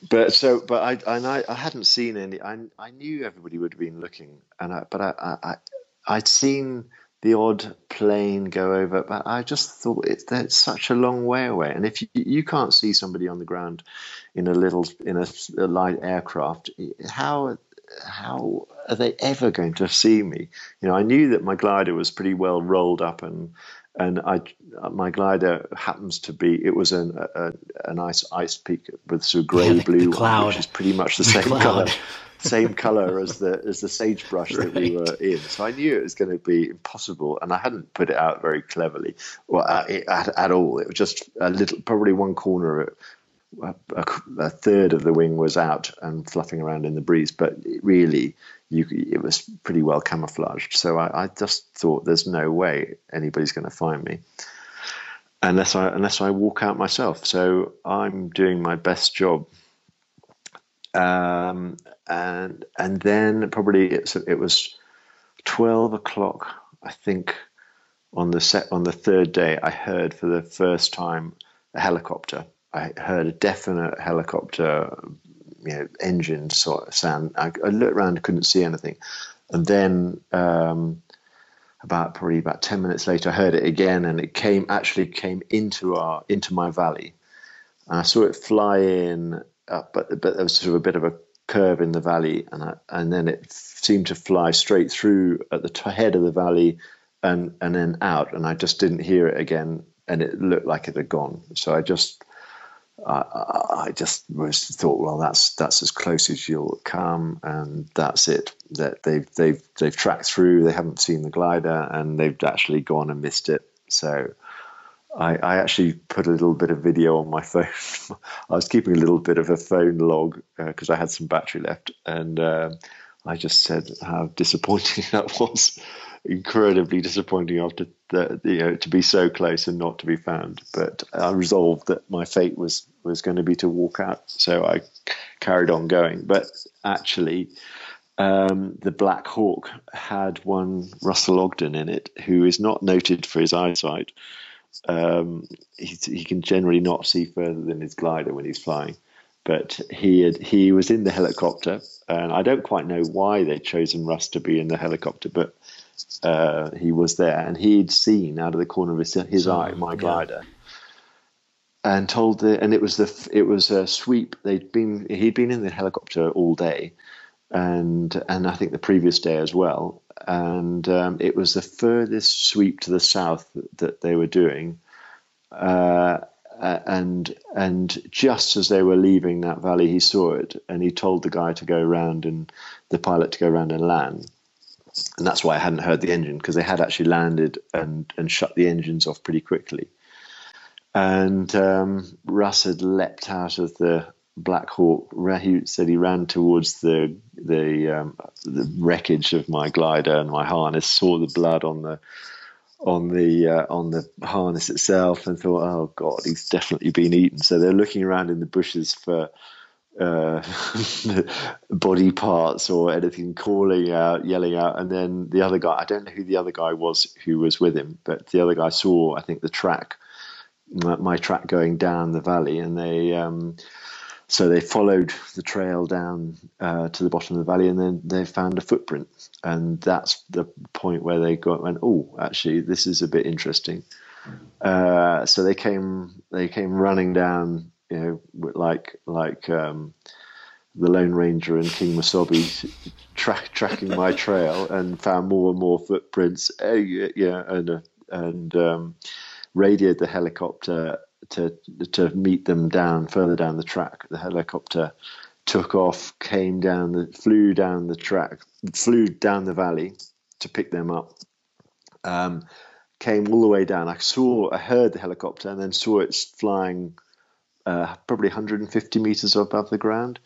But so but i and i i hadn't seen any i i knew everybody would have been looking and i but i i i'd seen the odd plane go over, but I just thought it's that's such a long way away. And if you, you can't see somebody on the ground in a little in a, a light aircraft, how how are they ever going to see me? You know, I knew that my glider was pretty well rolled up and and I my glider happens to be it was an a, a nice Icepeak with sort of grey yeah, blue, one, which is pretty much the, [laughs] the same cloud. Same color as the as the sagebrush right. that we were in. So I knew it was going to be impossible, and I hadn't put it out very cleverly or uh, at, at, all. It was just a little, probably one corner of it. A, a, a, third of the wing was out and fluffing around in the breeze, but really, you, it was pretty well camouflaged. So I, I just thought, there's no way anybody's going to find me unless I unless I walk out myself. So I'm doing my best job um, and and then probably it's, it was twelve o'clock, I think, on the set on the third day. I heard for the first time a helicopter. I heard a definite helicopter, you know, engine sort of sound. I, I looked around, couldn't see anything, and then. Um, about probably about 10 minutes later i heard it again and it came actually came into our into my valley and i saw it fly in up, but but there was sort of a bit of a curve in the valley, and I, and then it seemed to fly straight through at the t- head of the valley, and and then out, and I just didn't hear it again, and it looked like it had gone. So I just I, I just was thought, well, that's that's as close as you'll come, and that's it. That they've they've they've tracked through. They haven't seen the glider, and they've actually gone and missed it. So I, I, actually put a little bit of video on my [laughs] phone. I was keeping a little bit of a phone log because uh, I had some battery left, and uh, I just said how disappointing [laughs] that was. Incredibly disappointing after the, you know to be so close and not to be found. But I resolved that my fate was was going to be to walk out, so I carried on going. But actually. Um, the Black Hawk had one Russell Ogden in it, who is not noted for his eyesight, um, he, he can generally not see further than his glider when he's flying. But he had, he was in the helicopter, and I don't quite know why they'd chosen Russ to be in the helicopter, but uh, he was there, and he'd seen out of the corner of his, his eye my glider, yeah. and told the and it was the it was a sweep. They'd been he'd been in the helicopter all day, and and I think the previous day as well, and um, it was the furthest sweep to the south that they were doing. Uh, and and just as they were leaving that valley, he saw it, and he told the guy to go around and the pilot to go around and land. And that's why I hadn't heard the engine because they had actually landed and and shut the engines off pretty quickly. And um, Russ had leapt out of the Black Hawk. Rahut said he ran towards the the um, the wreckage of my glider and my harness. Saw the blood on the on the uh, on the harness itself, and thought, "Oh God, he's definitely been eaten." So they're looking around in the bushes for uh, [laughs] body parts or anything, calling out, yelling out. And then the other guy, I don't know who the other guy was who was with him, but the other guy saw, I think, the track, my, my track going down the valley, and they. Um, so they followed the trail down uh, to the bottom of the valley, and then they found a footprint, and that's the point where they got went. Oh, actually, this is a bit interesting. Uh, so they came they came running down you know, like like um, the Lone Ranger and Kemosabe track, tracking my [laughs] trail and found more and more footprints. Uh, yeah, and uh, and um, radioed the helicopter to to meet them down further down the track. The helicopter took off, came down, the, flew down the track, flew down the valley to pick them up. Um, came all the way down. I saw, I heard the helicopter, and then saw it flying uh, probably 150 meters above the ground,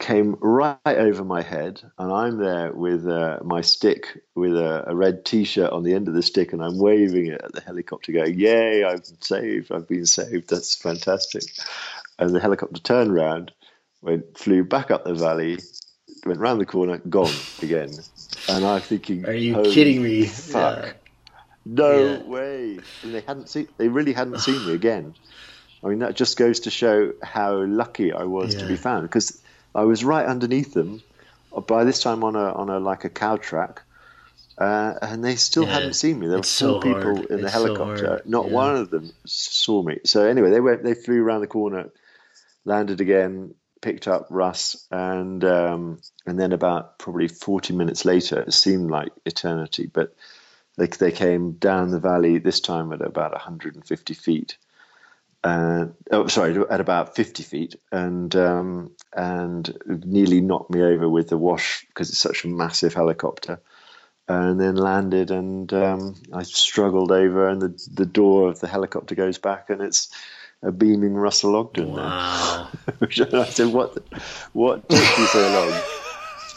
came right over my head, and I'm there with uh, my stick with a, a, red T-shirt on the end of the stick, and I'm waving it at the helicopter, going, "Yay! I've been saved! I've been saved! That's fantastic!" And the helicopter turned around, went, flew back up the valley, went round the corner, gone again. And I'm thinking, "Are you kidding me? Fuck! Yeah. No yeah. way!" And they hadn't seen, they really hadn't seen me again. I mean, that just goes to show how lucky I was yeah. to be found because I was right underneath them. By this time, on a on a like a cow track, uh, and they still yeah. hadn't seen me. There were four so people hard. in the it's helicopter. So Not yeah. one of them saw me. So anyway, they went. They flew around the corner, landed again, picked up Russ, and um, and then about probably forty minutes later, it seemed like eternity, but they they came down the valley this time at about 150 feet uh, oh, sorry, at about 50 feet, and um, and nearly knocked me over with the wash because it's such a massive helicopter, and then landed, and um, I struggled over, and the the door of the helicopter goes back, and it's a beaming Russell Ogden wow. [laughs] there. I said, "What? What took you so long?"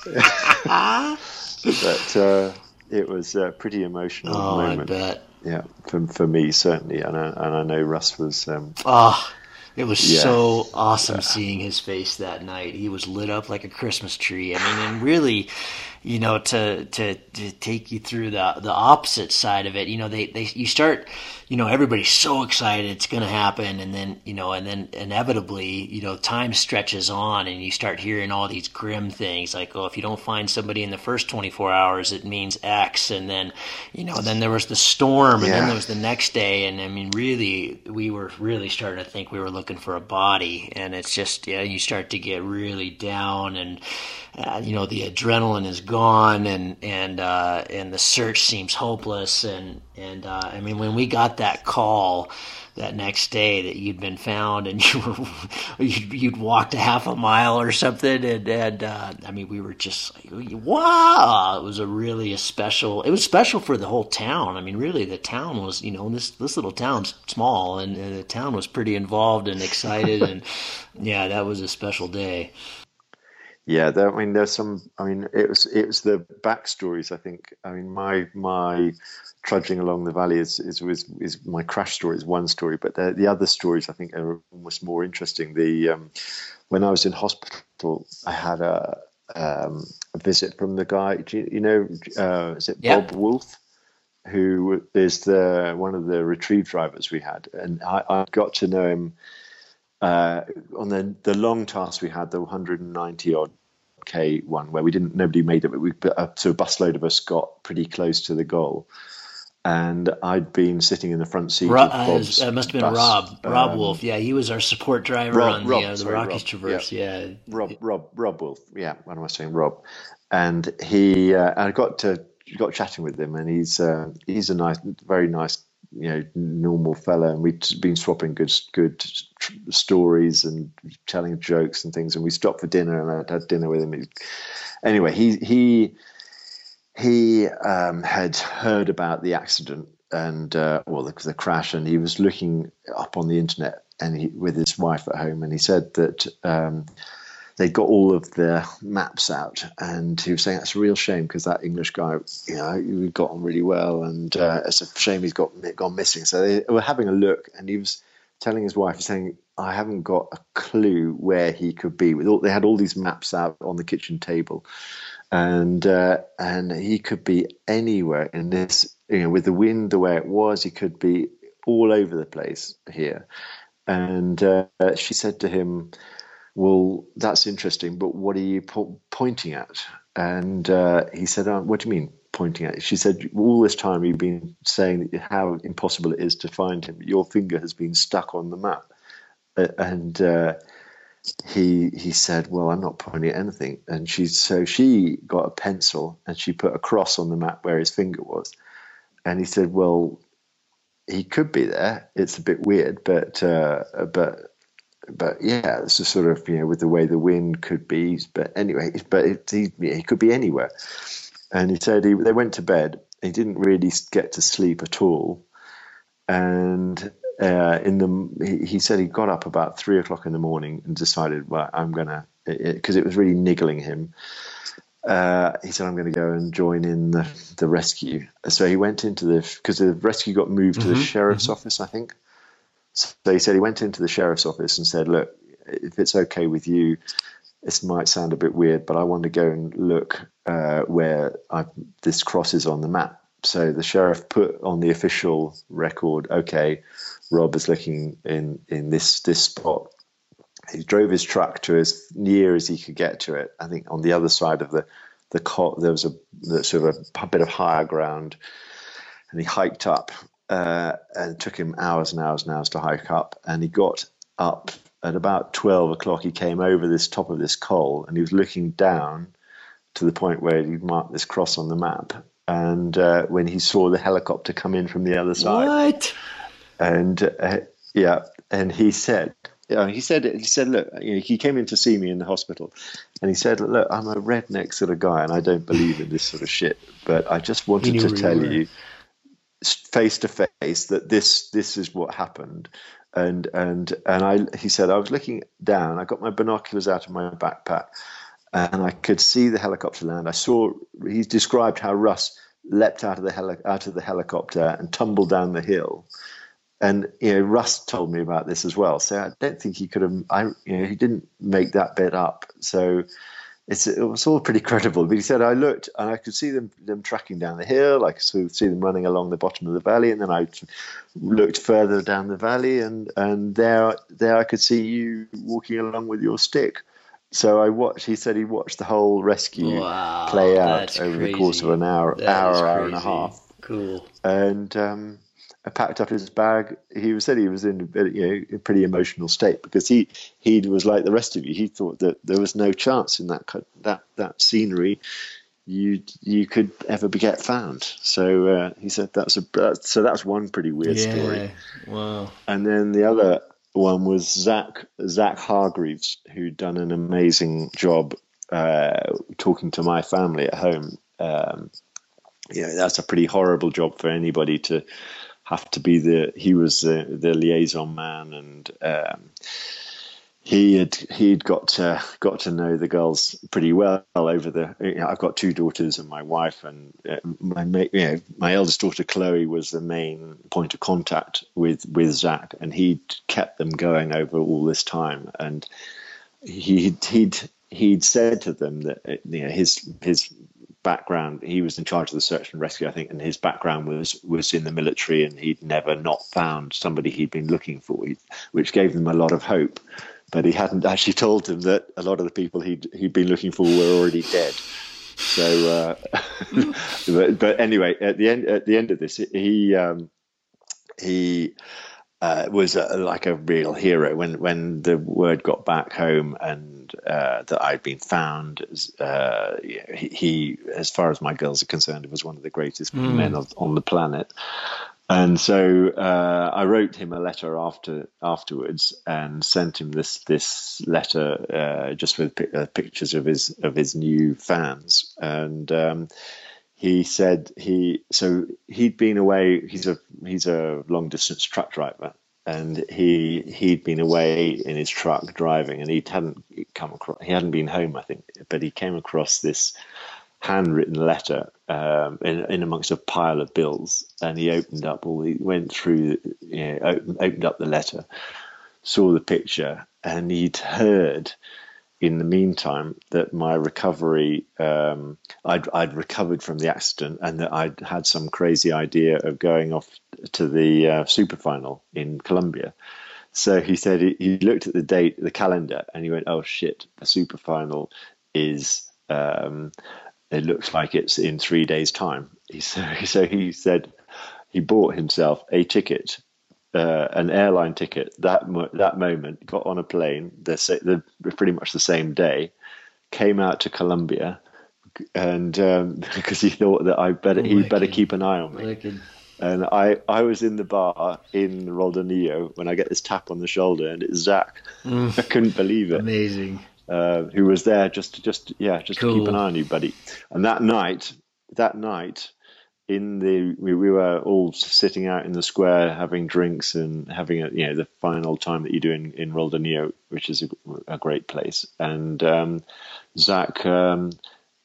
[laughs] [laughs] but uh, it was a pretty emotional oh, moment. I bet yeah, for for me certainly, and I, and I know Russ was. Um, oh, it was yeah. so awesome seeing his face that night. He was lit up like a Christmas tree. I mean, and really, you know, to to to take you through the the opposite side of it, you know, they they you start you know everybody's so excited it's going to happen and then you know and then inevitably you know time stretches on and you start hearing all these grim things like oh if you don't find somebody in the first 24 hours it means x and then you know then there was the storm and yeah. then there was the next day and i mean really we were really starting to think we were looking for a body and it's just yeah you start to get really down and uh, you know the adrenaline is gone and and uh, and the search seems hopeless and and uh, I mean when we got that call that next day that you'd been found and [laughs] you were you'd, you'd walked a half a mile or something and and uh, I mean we were just like wow it was a really a special it was special for the whole town I mean really the town was you know this this little town's small and, and the town was pretty involved and excited and [laughs] yeah that was a special day. Yeah, there, I mean, there's some. I mean, it was it was the backstories. I think. I mean, my my trudging along the valley is is is, is my crash story is one story, but the, the other stories I think are almost more interesting. The um, when I was in hospital, I had a, um, a visit from the guy. You, you, know, uh, is it yeah. Bob Wolf? Who is the one of the retrieve drivers we had, and I, I got to know him uh, on the the long task we had, the 190 odd k one, where we didn't nobody made it, but we so a busload of us got pretty close to the goal. And I'd been sitting in the front seat. Ro- uh, it must have been bus. Rob, Rob um, Wolf. Yeah, he was our support driver Rob, on the, Rob, uh, the sorry, Rockies Rob, Traverse. Yeah. yeah. Rob, Rob, Rob Wolf. Yeah, what am I saying? Rob. And he, uh, I got to got chatting with him, and he's uh, he's a nice, very nice you know normal fella, and we'd been swapping good good stories and telling jokes and things. And we stopped for dinner, and I'd had dinner with him. Anyway, he he he um, had heard about the accident and uh, well the, the, crash, and he was looking up on the internet and he, with his wife at home, and he said that. Um, they got all of the maps out, and he was saying that's a real shame because that English guy, you know, we got on really well, and uh, it's a shame he's got gone missing. So they were having a look, and he was telling his wife, saying, "I haven't got a clue where he could be." With all, they had all these maps out on the kitchen table, and uh, and he could be anywhere in this. You know, with the wind the way it was, he could be all over the place here. And uh, she said to him, "Well, that's interesting, but what are you po- pointing at?" And uh, he said, oh, "What do you mean?" pointing at. She said, "All this time you've been saying how impossible it is to find him. Your finger has been stuck on the map." And uh, he he said, "Well, I'm not pointing at anything." And she so she got a pencil and she put a cross on the map where his finger was. And he said, "Well, he could be there. It's a bit weird, but uh, but but yeah, it's just sort of you know with the way the wind could be. But anyway, but it, he he could be anywhere." And he said he, they went to bed. He didn't really get to sleep at all, and uh, in the he, he, said he got up about three o'clock in the morning and decided, well, I'm gonna because it, it, was really niggling him. Uh, he said, I'm going to go and join in the, the rescue. So he went into the because the rescue got moved mm-hmm. to the mm-hmm. sheriff's mm-hmm. office, I think. So he said he went into the sheriff's office and said, "Look, if it's okay with you, this might sound a bit weird, but I want to go and look uh, where I, this crosses on the map." So the sheriff put on the official record, "Okay, Rob is looking in in this this spot. He drove his truck to as near as he could get to it. I think on the other side of the the co- there was a sort of a, bit of higher ground, and he hiked up. Uh, and it took him hours and hours and hours to hike up. And he got up at about twelve o'clock. He came over this top of this col, and he was looking down to the point where he'd marked this cross on the map. And uh, when he saw the helicopter come in from the other side, what? And uh, yeah, and he said, yeah, he said, he said, look, you know, he came in to see me in the hospital, and he said, look, I'm a redneck sort of guy, and I don't believe in this sort of shit, but I just wanted to tell you, face to face, that this this is what happened, and and and I, he said, I was looking down, I got my binoculars out of my backpack, and I could see the helicopter land. I saw, he described how Russ leapt out of the heli- out of the helicopter and tumbled down the hill and you know Russ told me about this as well. So I don't think he could have. I you know he didn't make that bit up. So it's it was all pretty [laughs] credible. But he said I looked and I could see them them tracking down the hill. I could see them running along the bottom of the valley, and then I looked further down the valley, and and there there I could see you walking along with your stick. So I watched. He said he watched the whole rescue wow, play out over crazy. the course of an hour, that hour, hour and a half. Cool. And um, packed up his bag. He said he was in you know a pretty emotional state because he he was like the rest of you. He thought that there was no chance in that that that scenery you you could ever be get found. So uh, he said that's a so that's one pretty weird yeah. story. Wow. And then the other one was Zach Zach Hargreaves, who'd done an amazing job uh, talking to my family at home. Um, yeah, that's a pretty horrible job for anybody to have to be the he was the, the liaison man and um, he had he'd got to got to know the girls pretty well over the you know, I've got two daughters and my wife and uh, my you know my eldest daughter Chloe was the main point of contact with with Zach and he'd kept them going over all this time and he he'd he'd said to them that you know his his background. He was in charge of the search and rescue, I think, and his background was was in the military, and he'd never not found somebody he'd been looking for, which gave them a lot of hope. But he hadn't actually told them that a lot of the people he'd he'd been looking for were already dead. So, uh, [laughs] but, but, anyway, at the end at the end of this, he um, he uh, was a, like a real hero when when the word got back home and uh, that I'd been found. Uh, he, he, as far as my girls are concerned, was one of the greatest mm. men of, on the planet. And so uh, I wrote him a letter after afterwards and sent him this this letter uh, just with uh, pictures of his of his new fans and. Um, he said he so he'd been away. He's a he's a long distance truck driver, and he he'd been away in his truck driving, and he hadn't come across. He hadn't been home, I think, but he came across this handwritten letter um, in, in amongst a pile of bills, and he opened up all. He went through, you know, opened, opened up the letter, saw the picture, and he'd heard in the meantime that my recovery, um, I'd, I'd, recovered from the accident and that I'd had some crazy idea of going off to the uh, super final in Colombia. So he said he, he, looked at the date, the calendar, and he went, "Oh shit, the super final is." Um, it looks like it's in three days' time. He, so, [laughs] so he said he bought himself a ticket uh, an airline ticket that that moment, got on a plane, the, the pretty much the same day, came out to Colombia, and um, [laughs] because he thought that I better oh, he better keep an eye on me. Wicked. And I, I was in the bar in Roldanillo when I get this tap on the shoulder, and it's Zach. Mm. [laughs] I couldn't believe it. Amazing. Uh, who was there just to just yeah just cool. to keep an eye on you, buddy. And that night, that night, in the we, we, were all sitting out in the square having drinks and having a, you know the final time that you do in in Roldanillo, which is a, a great place. And um, Zach um,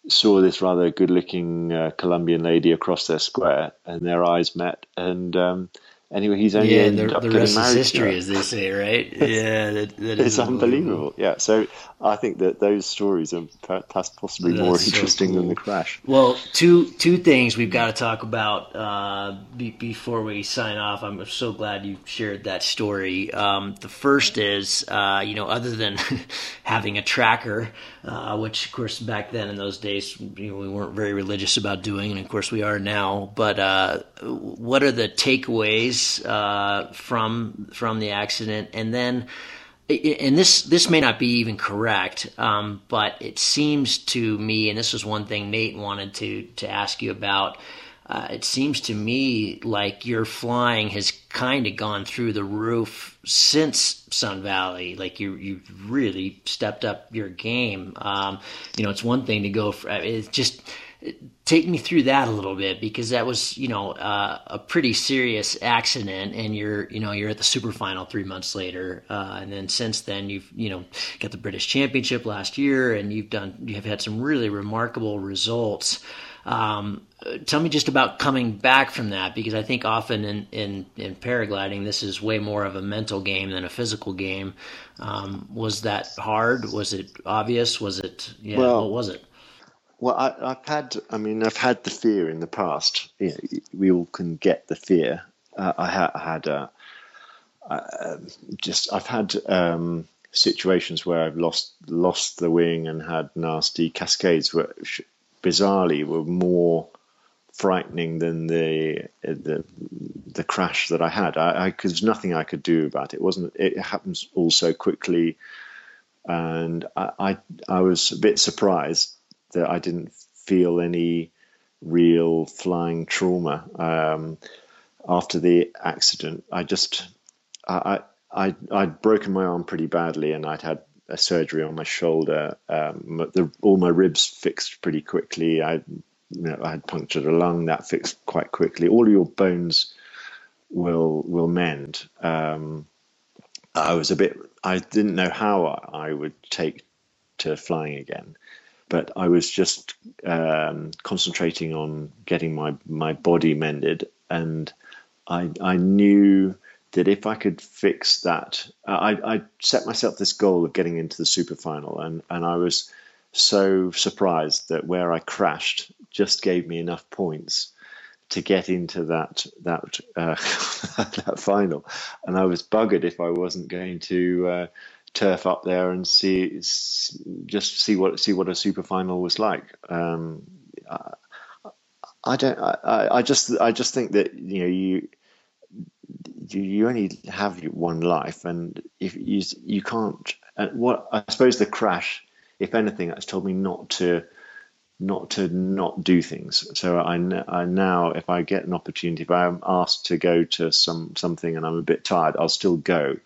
saw this rather good-looking uh, Colombian lady across their square, and their eyes met, and um, anyway, he's only yeah. The, the rest is history, as they say, right? [laughs] yeah, that, that it's unbelievable. Yeah, so I think that those stories are perhaps possibly That's more interesting so cool. than the crash. Well, two two things we've got to talk about uh, be, before we sign off. I'm so glad you shared that story. Um, the first is, uh, you know, other than [laughs] having a tracker, uh, which of course back then in those days you know, we weren't very religious about doing, and of course we are now. But uh, what are the takeaways uh, from from the accident, and then? and this this may not be even correct, um, but it seems to me, and this was one thing Nate wanted to to ask you about. Uh, it seems to me like your flying has kind of gone through the roof since Sun Valley. Like you you've really stepped up your game. Um, you know, it's one thing to go for it's just take me through that a little bit because that was you know uh, a pretty serious accident and you're you know you're at the super final three months later uh, and then since then you've you know got the british championship last year and you've done you have had some really remarkable results um, tell me just about coming back from that because I think often in, in, in paragliding this is way more of a mental game than a physical game. Um, was that hard? Was it obvious? Was it yeah? Well, what was it? Well, I, have had. I mean, I've had the fear in the past. You know, we all can get the fear. Uh, I, ha- had a, uh, just. I've had um, situations where I've lost lost the wing and had nasty cascades, which bizarrely were more frightening than the the the crash that I had. I, I there's nothing I could do about it. it. wasn't It happens all so quickly, and I, I I was a bit surprised that I didn't feel any real flying trauma um, after the accident. I just I, I I'd broken my arm pretty badly, and I'd had a surgery on my shoulder. Um, the, all my ribs fixed pretty quickly. I you know, I had punctured a lung that fixed quite quickly. All your bones will will mend. Um, I was a bit. I didn't know how I would take to flying again but I was just um, concentrating on getting my my body mended, and I I knew that if I could fix that, I I set myself this goal of getting into the super final, and and I was so surprised that where I crashed just gave me enough points to get into that that uh, [laughs] that final, and I was buggered if I wasn't going to. Uh, turf up there and see just see what see what a super final was like. Um, I, I, don't. I, I just I just think that you know you you only have one life, and if you you can't. And what I suppose the crash, if anything, that's told me not to not to not do things. So I, I now, if I get an opportunity, if I'm asked to go to some something and I'm a bit tired, I'll still go.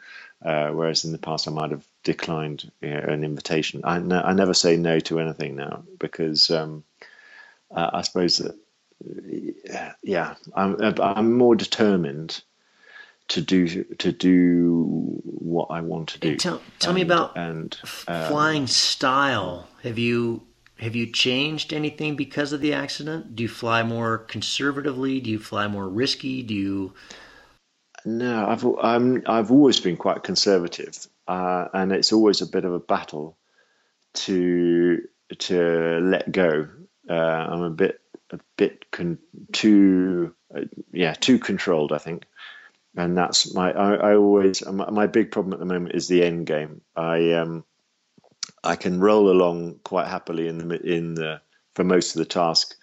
Uh, whereas in the past, I might have declined you know, an invitation. I, ne- I never say no to anything now because um, uh, I suppose that, yeah, I'm, I'm more determined to do to do what I want to do. tell, tell and, me about and um, flying style. Have you have you changed anything because of the accident? Do you fly more conservatively? Do you fly more risky? Do you? No, I've I'm, I've always been quite conservative, uh, and it's always a bit of a battle to to let go. Uh, I'm a bit a bit con- too uh, yeah too controlled, I think, and that's my I, I always my, big problem at the moment is the end game. I um I can roll along quite happily in the in the for most of the task,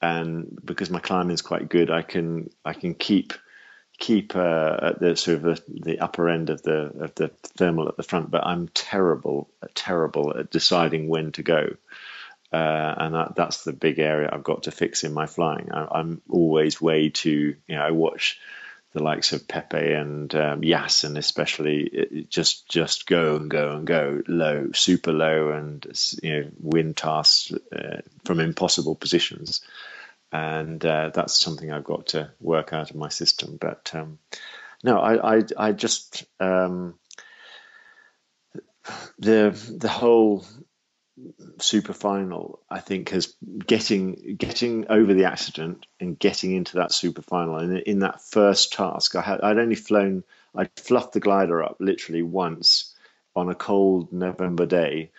and because my climbing is quite good, I can I can keep keep uh, at the sort of the, the, upper end of the of the thermal at the front. But I'm terrible terrible at deciding when to go. Uh, and that, that's the big area I've got to fix in my flying. I, am always way too, you know, I watch the likes of Pepe and um, Yassen especially it, just just go and go and go low, super low, and you know win tasks uh, from impossible positions, and uh, that's something I've got to work out of my system. But um, no, I I, I just um, the the whole super final, I think, has getting getting over the accident and getting into that super final. And in that first task, I had I'd only flown, I'd fluffed the glider up literally once on a cold November day.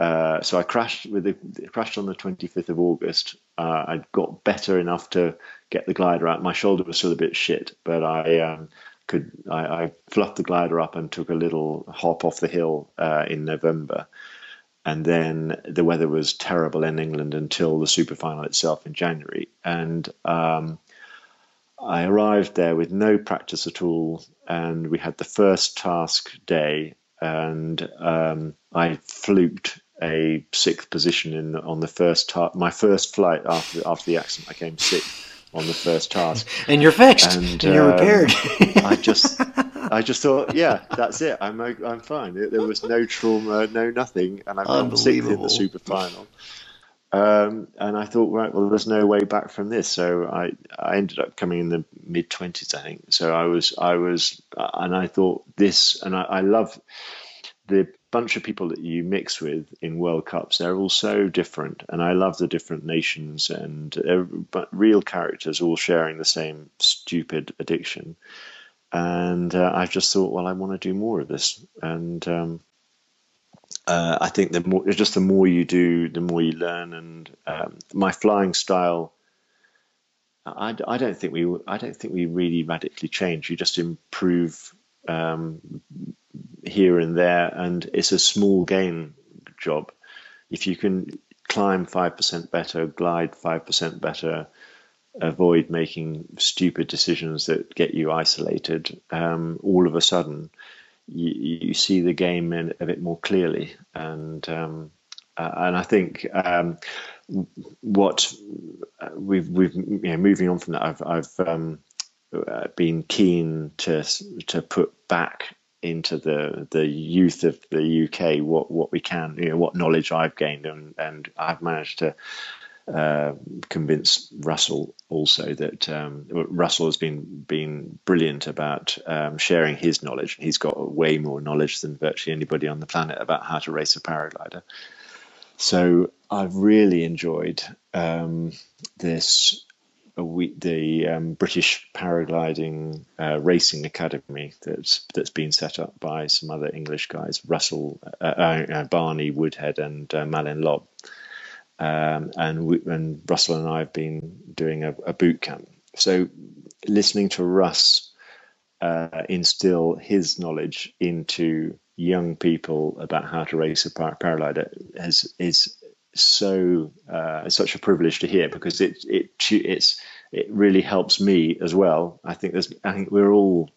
Uh, so I crashed with the crashed on the 25th of August. Uh, I got better enough to get the glider out. My shoulder was still a bit shit, but I um, could I, I, fluffed the glider up and took a little hop off the hill uh, in November and then the weather was terrible in England until the super final itself in January. And um, I arrived there with no practice at all, and we had the first task day, and um, I fluked a sixth position in on the first ta- my first flight after after the accident. I came sixth on the first task, [laughs] and you're fixed, and, and you're um, repaired. I just [laughs] I just thought, yeah, that's it. I'm I'm fine. There was no trauma, no nothing, and got sixth in the super final. Um, and I thought, right, well, there's no way back from this. So I, I ended up coming in the mid twenties, I think. So I was, I was, and I thought this, and I, I love the bunch of people that you mix with in World Cups. They're all so different, and I love the different nations and but real characters all sharing the same stupid addiction and uh, I just thought, well, I want to do more of this, and um, uh, I think the more, just the more you do, the more you learn, and um, my flying style. I, I don't think we I don't think we really radically change. You just improve um, here and there, and it's a small gain job. If you can climb five percent better, glide five percent better, avoid making stupid decisions that get you isolated, um, all of a sudden you, you, see the game in a bit more clearly. And um, uh, and I think um, what we've we've you know, moving on from that, I've I've um, uh, been keen to to put back into the the youth of the UK what what we can you know what knowledge I've gained and and I've managed to uh, convince Russell also that um, Russell has been been brilliant about um, sharing his knowledge. He's got way more knowledge than virtually anybody on the planet about how to race a paraglider. So I've really enjoyed um, this. We, the um, British Paragliding uh, Racing Academy that's that's been set up by some other English guys, Russell, uh, uh Barney Woodhead, and uh, Malin Lobb um, and, we, and Russell and I have been doing a, a boot camp. So listening to Russ uh, instill his knowledge into young people about how to race a par- paraglider has, is so uh, it's such a privilege to hear because it it it's it really helps me as well. I think there's I think we're all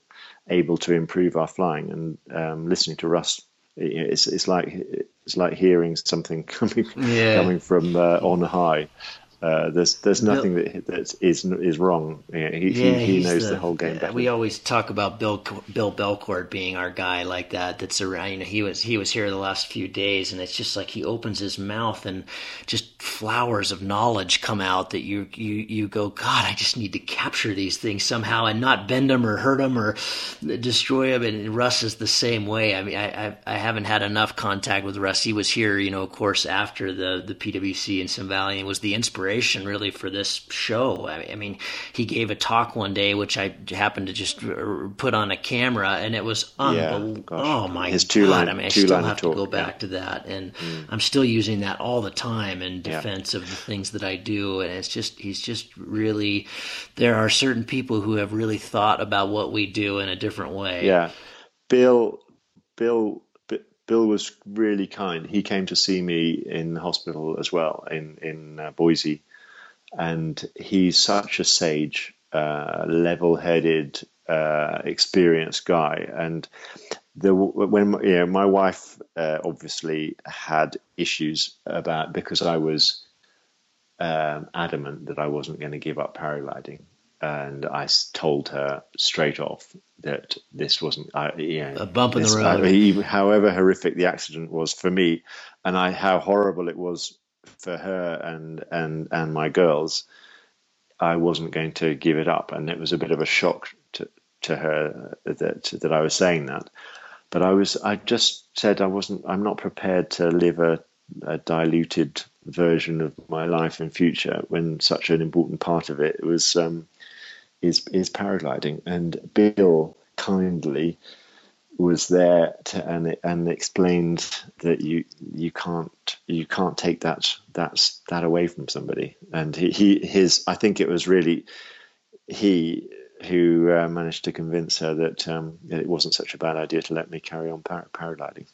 able to improve our flying and um, listening to Russ it's it's like it's like hearing something [laughs] coming yeah. coming from uh, on high, Uh, there's there's nothing Bill, that that is is wrong. he, yeah, he, he knows the, the, whole game better. We always talk about Bill Bill Belcourt being our guy like that. That's around. You know, he was he was here the last few days, and it's just like he opens his mouth and just flowers of knowledge come out that you you you go, God, I just need to capture these things somehow and not bend them or hurt them or destroy them. And Russ is the same way. I mean, I I, I haven't had enough contact with Russ. He was here, you know, of course, after the the PWC in Sun Valley, and was the inspiration inspiration really for this show. I mean, he gave a talk one day, which I happened to just put on a camera, and it was unbelievable. Yeah, oh my His two god! Line, I mean, I still have to go back yeah. to that, and mm. I'm still using that all the time in defense yeah. of the things that I do. And it's just he's just really. There are certain people who have really thought about what we do in a different way. Yeah, Bill. Bill Bill was really kind. He came to see me in the hospital as well in in uh, Boise, and he's such a sage, uh, level-headed, uh, experienced guy. And the when you know, my wife uh, obviously had issues about because I was um, adamant that I wasn't going to give up paragliding, and I told her straight off that this wasn't, I, you know, a bump in this, the road. I, however horrific the accident was for me, and I how horrible it was for her and and and my girls, I wasn't going to give it up, and it was a bit of a shock to to her that that I was saying that. But I was, I just said I wasn't, I'm not prepared to live a, a diluted version of my life in future when such an important part of it was um, is is paragliding, and Bill kindly was there to, and and explained that you you can't you can't take that that's that away from somebody, and he, he his I think it was really he who uh, managed to convince her that, um, it wasn't such a bad idea to let me carry on par- paragliding.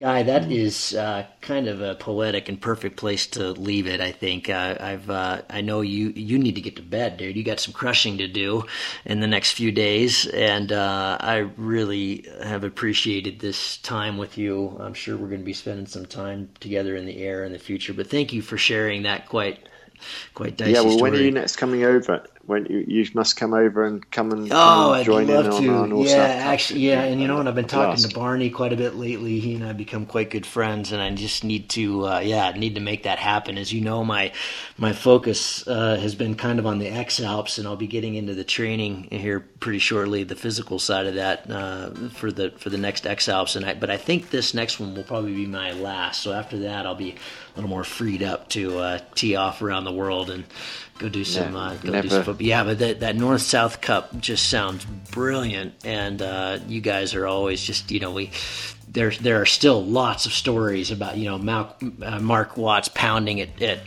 Guy, that mm. uh, kind of a poetic and perfect place to leave it. I think uh, I've uh, I know you you need to get to bed, dude. You got some crushing to do in the next few days, and uh, I really have appreciated this time with you. I'm sure we're going to be spending some time together in the air in the future. But thank you for sharing that quite quite dicey. Yeah, well, story. when are you next coming over? When you, you must come over and come and, oh, and join in on, on yeah, actually, yeah, and you know, and I've been talking to Barney quite a bit lately. He and I become quite good friends, and I just need to, uh, yeah, need to make that happen. As you know, my my focus uh, has been kind of on the X Alps, and I'll be getting into the training here pretty shortly, the physical side of that uh, for the for the next X Alps. And I, but I think this next one will probably be my last. So after that, I'll be a little more freed up to uh, tee off around the world and go do some uh, go never. do some football. Yeah, but that that North South Cup just sounds brilliant, and uh, you guys are always just you know we there there are still lots of stories about you know Mark, uh, Mark Watts pounding it at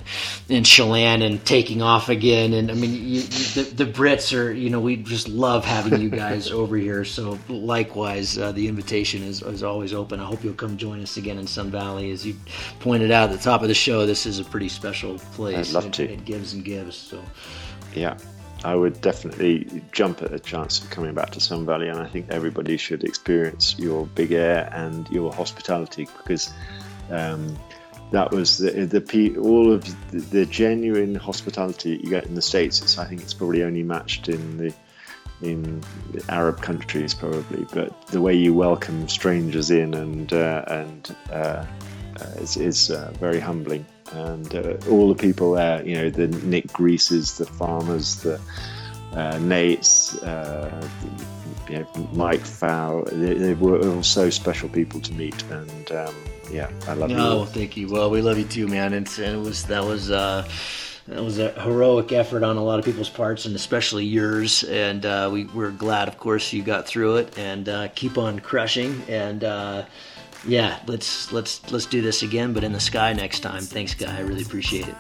in Chelan and taking off again, and I mean you, the, the Brits are you know we just love having you guys [laughs] over here. So likewise, uh, the invitation is, is always open. I hope you'll come join us again in Sun Valley. As you pointed out at the top of the show, this is a pretty special place. I'd love it, to. It gives and gives. So yeah, I would definitely jump at a chance of coming back to Sun Valley, and I think everybody should experience your big air and your hospitality because um, that was the, the all of the, the, genuine hospitality you get in the states. It's, I think it's probably only matched in the in the Arab countries probably, but the way you welcome strangers in and uh, and uh, uh, is, is uh, very humbling and uh, all the people there, you know, the Nick Greeces, the farmers, the uh, Nates, uh, you know, Mike Fow, they, they, were all so special people to meet, and um, yeah, I love you. Oh, thank you. Well, we love you too, man. And, and it was that was. Uh, that was a heroic effort on a lot of people's parts, and especially yours. And uh, we, we're glad, of course, you got through it. And uh, keep on crushing. And uh, yeah, let's let's let's do this again, but in the sky next time. Thanks, guy. I really appreciate it.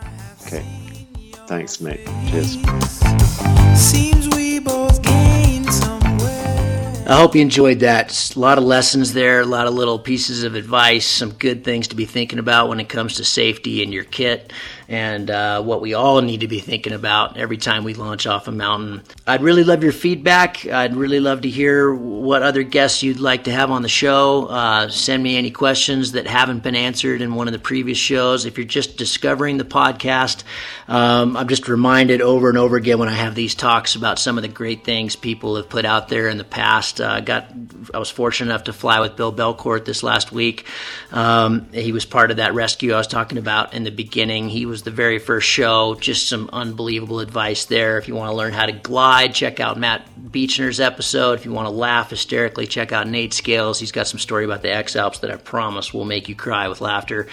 Okay. Thanks, mate. Cheers. I hope you enjoyed that. A lot of lessons there, a lot of little pieces of advice, some good things to be thinking about when it comes to safety in your kit and uh, what we all need to be thinking about every time we launch off a mountain. I'd really love your feedback. I'd really love to hear what other guests you'd like to have on the show. Uh, send me any questions that haven't been answered in one of the previous shows. If you're just discovering the podcast, um, I'm just reminded over and over again when I have these talks about some of the great things people have put out there in the past. Uh, got I was fortunate enough to fly with Bill Belcourt this last week. Um, he was part of that rescue I was talking about in the beginning. He was the very first show. Just some unbelievable advice there. If you want to learn how to glide, check out Matt Beechinor's episode. If you want to laugh hysterically, check out Nate Scales. He's got some story about the X Alps that I promise will make you cry with laughter.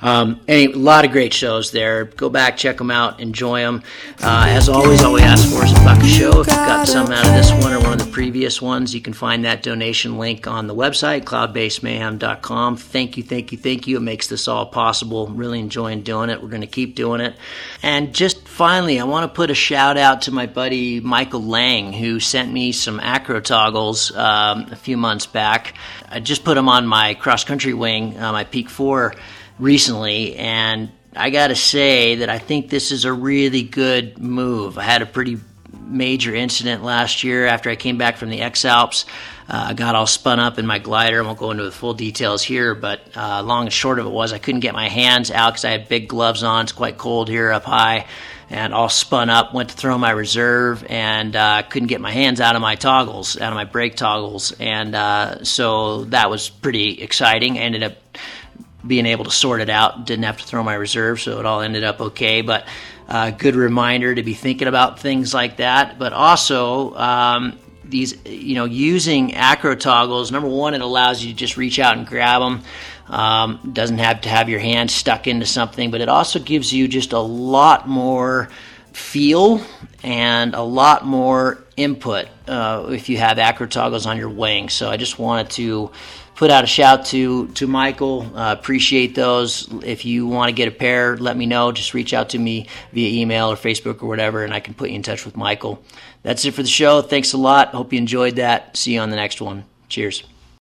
Um, a lot of great shows there. Go back, check them out, enjoy them. Uh, as always, all we ask for is a buck a show. If you got some out of this one or one of the previous ones, you can find that donation link on the website, cloudbasemayhem.com. Thank you, thank you, thank you. It makes this all possible. Really enjoying doing it. We're going to keep doing it. And just finally, I want to put a shout out to my buddy Michael Lang, who sent me some acro toggles um, a few months back. I just put them on my cross country wing, uh, my Peak 4 recently, and I got to say that I think this is a really good move. I had a pretty major incident last year after I came back from the X Alps. Uh, I got all spun up in my glider. I won't go into the full details here, but uh, long and short of it was I couldn't get my hands out because I had big gloves on. It's quite cold here up high, and all spun up. Went to throw my reserve and uh, couldn't get my hands out of my toggles, out of my brake toggles, and uh, so that was pretty exciting. I ended up being able to sort it out. Didn't have to throw my reserve, so it all ended up okay. But uh, good reminder to be thinking about things like that. But also, um, these, you know, using acro toggles. Number one, it allows you to just reach out and grab them. Um, doesn't have to have your hand stuck into something, but it also gives you just a lot more feel and a lot more input uh, if you have acro toggles on your wing. So I just wanted to put out a shout to to Michael. Uh, appreciate those. If you want to get a pair, let me know. Just reach out to me via email or Facebook or whatever, and I can put you in touch with Michael. That's it for the show. Thanks a lot. Hope you enjoyed that. See you on the next one. Cheers.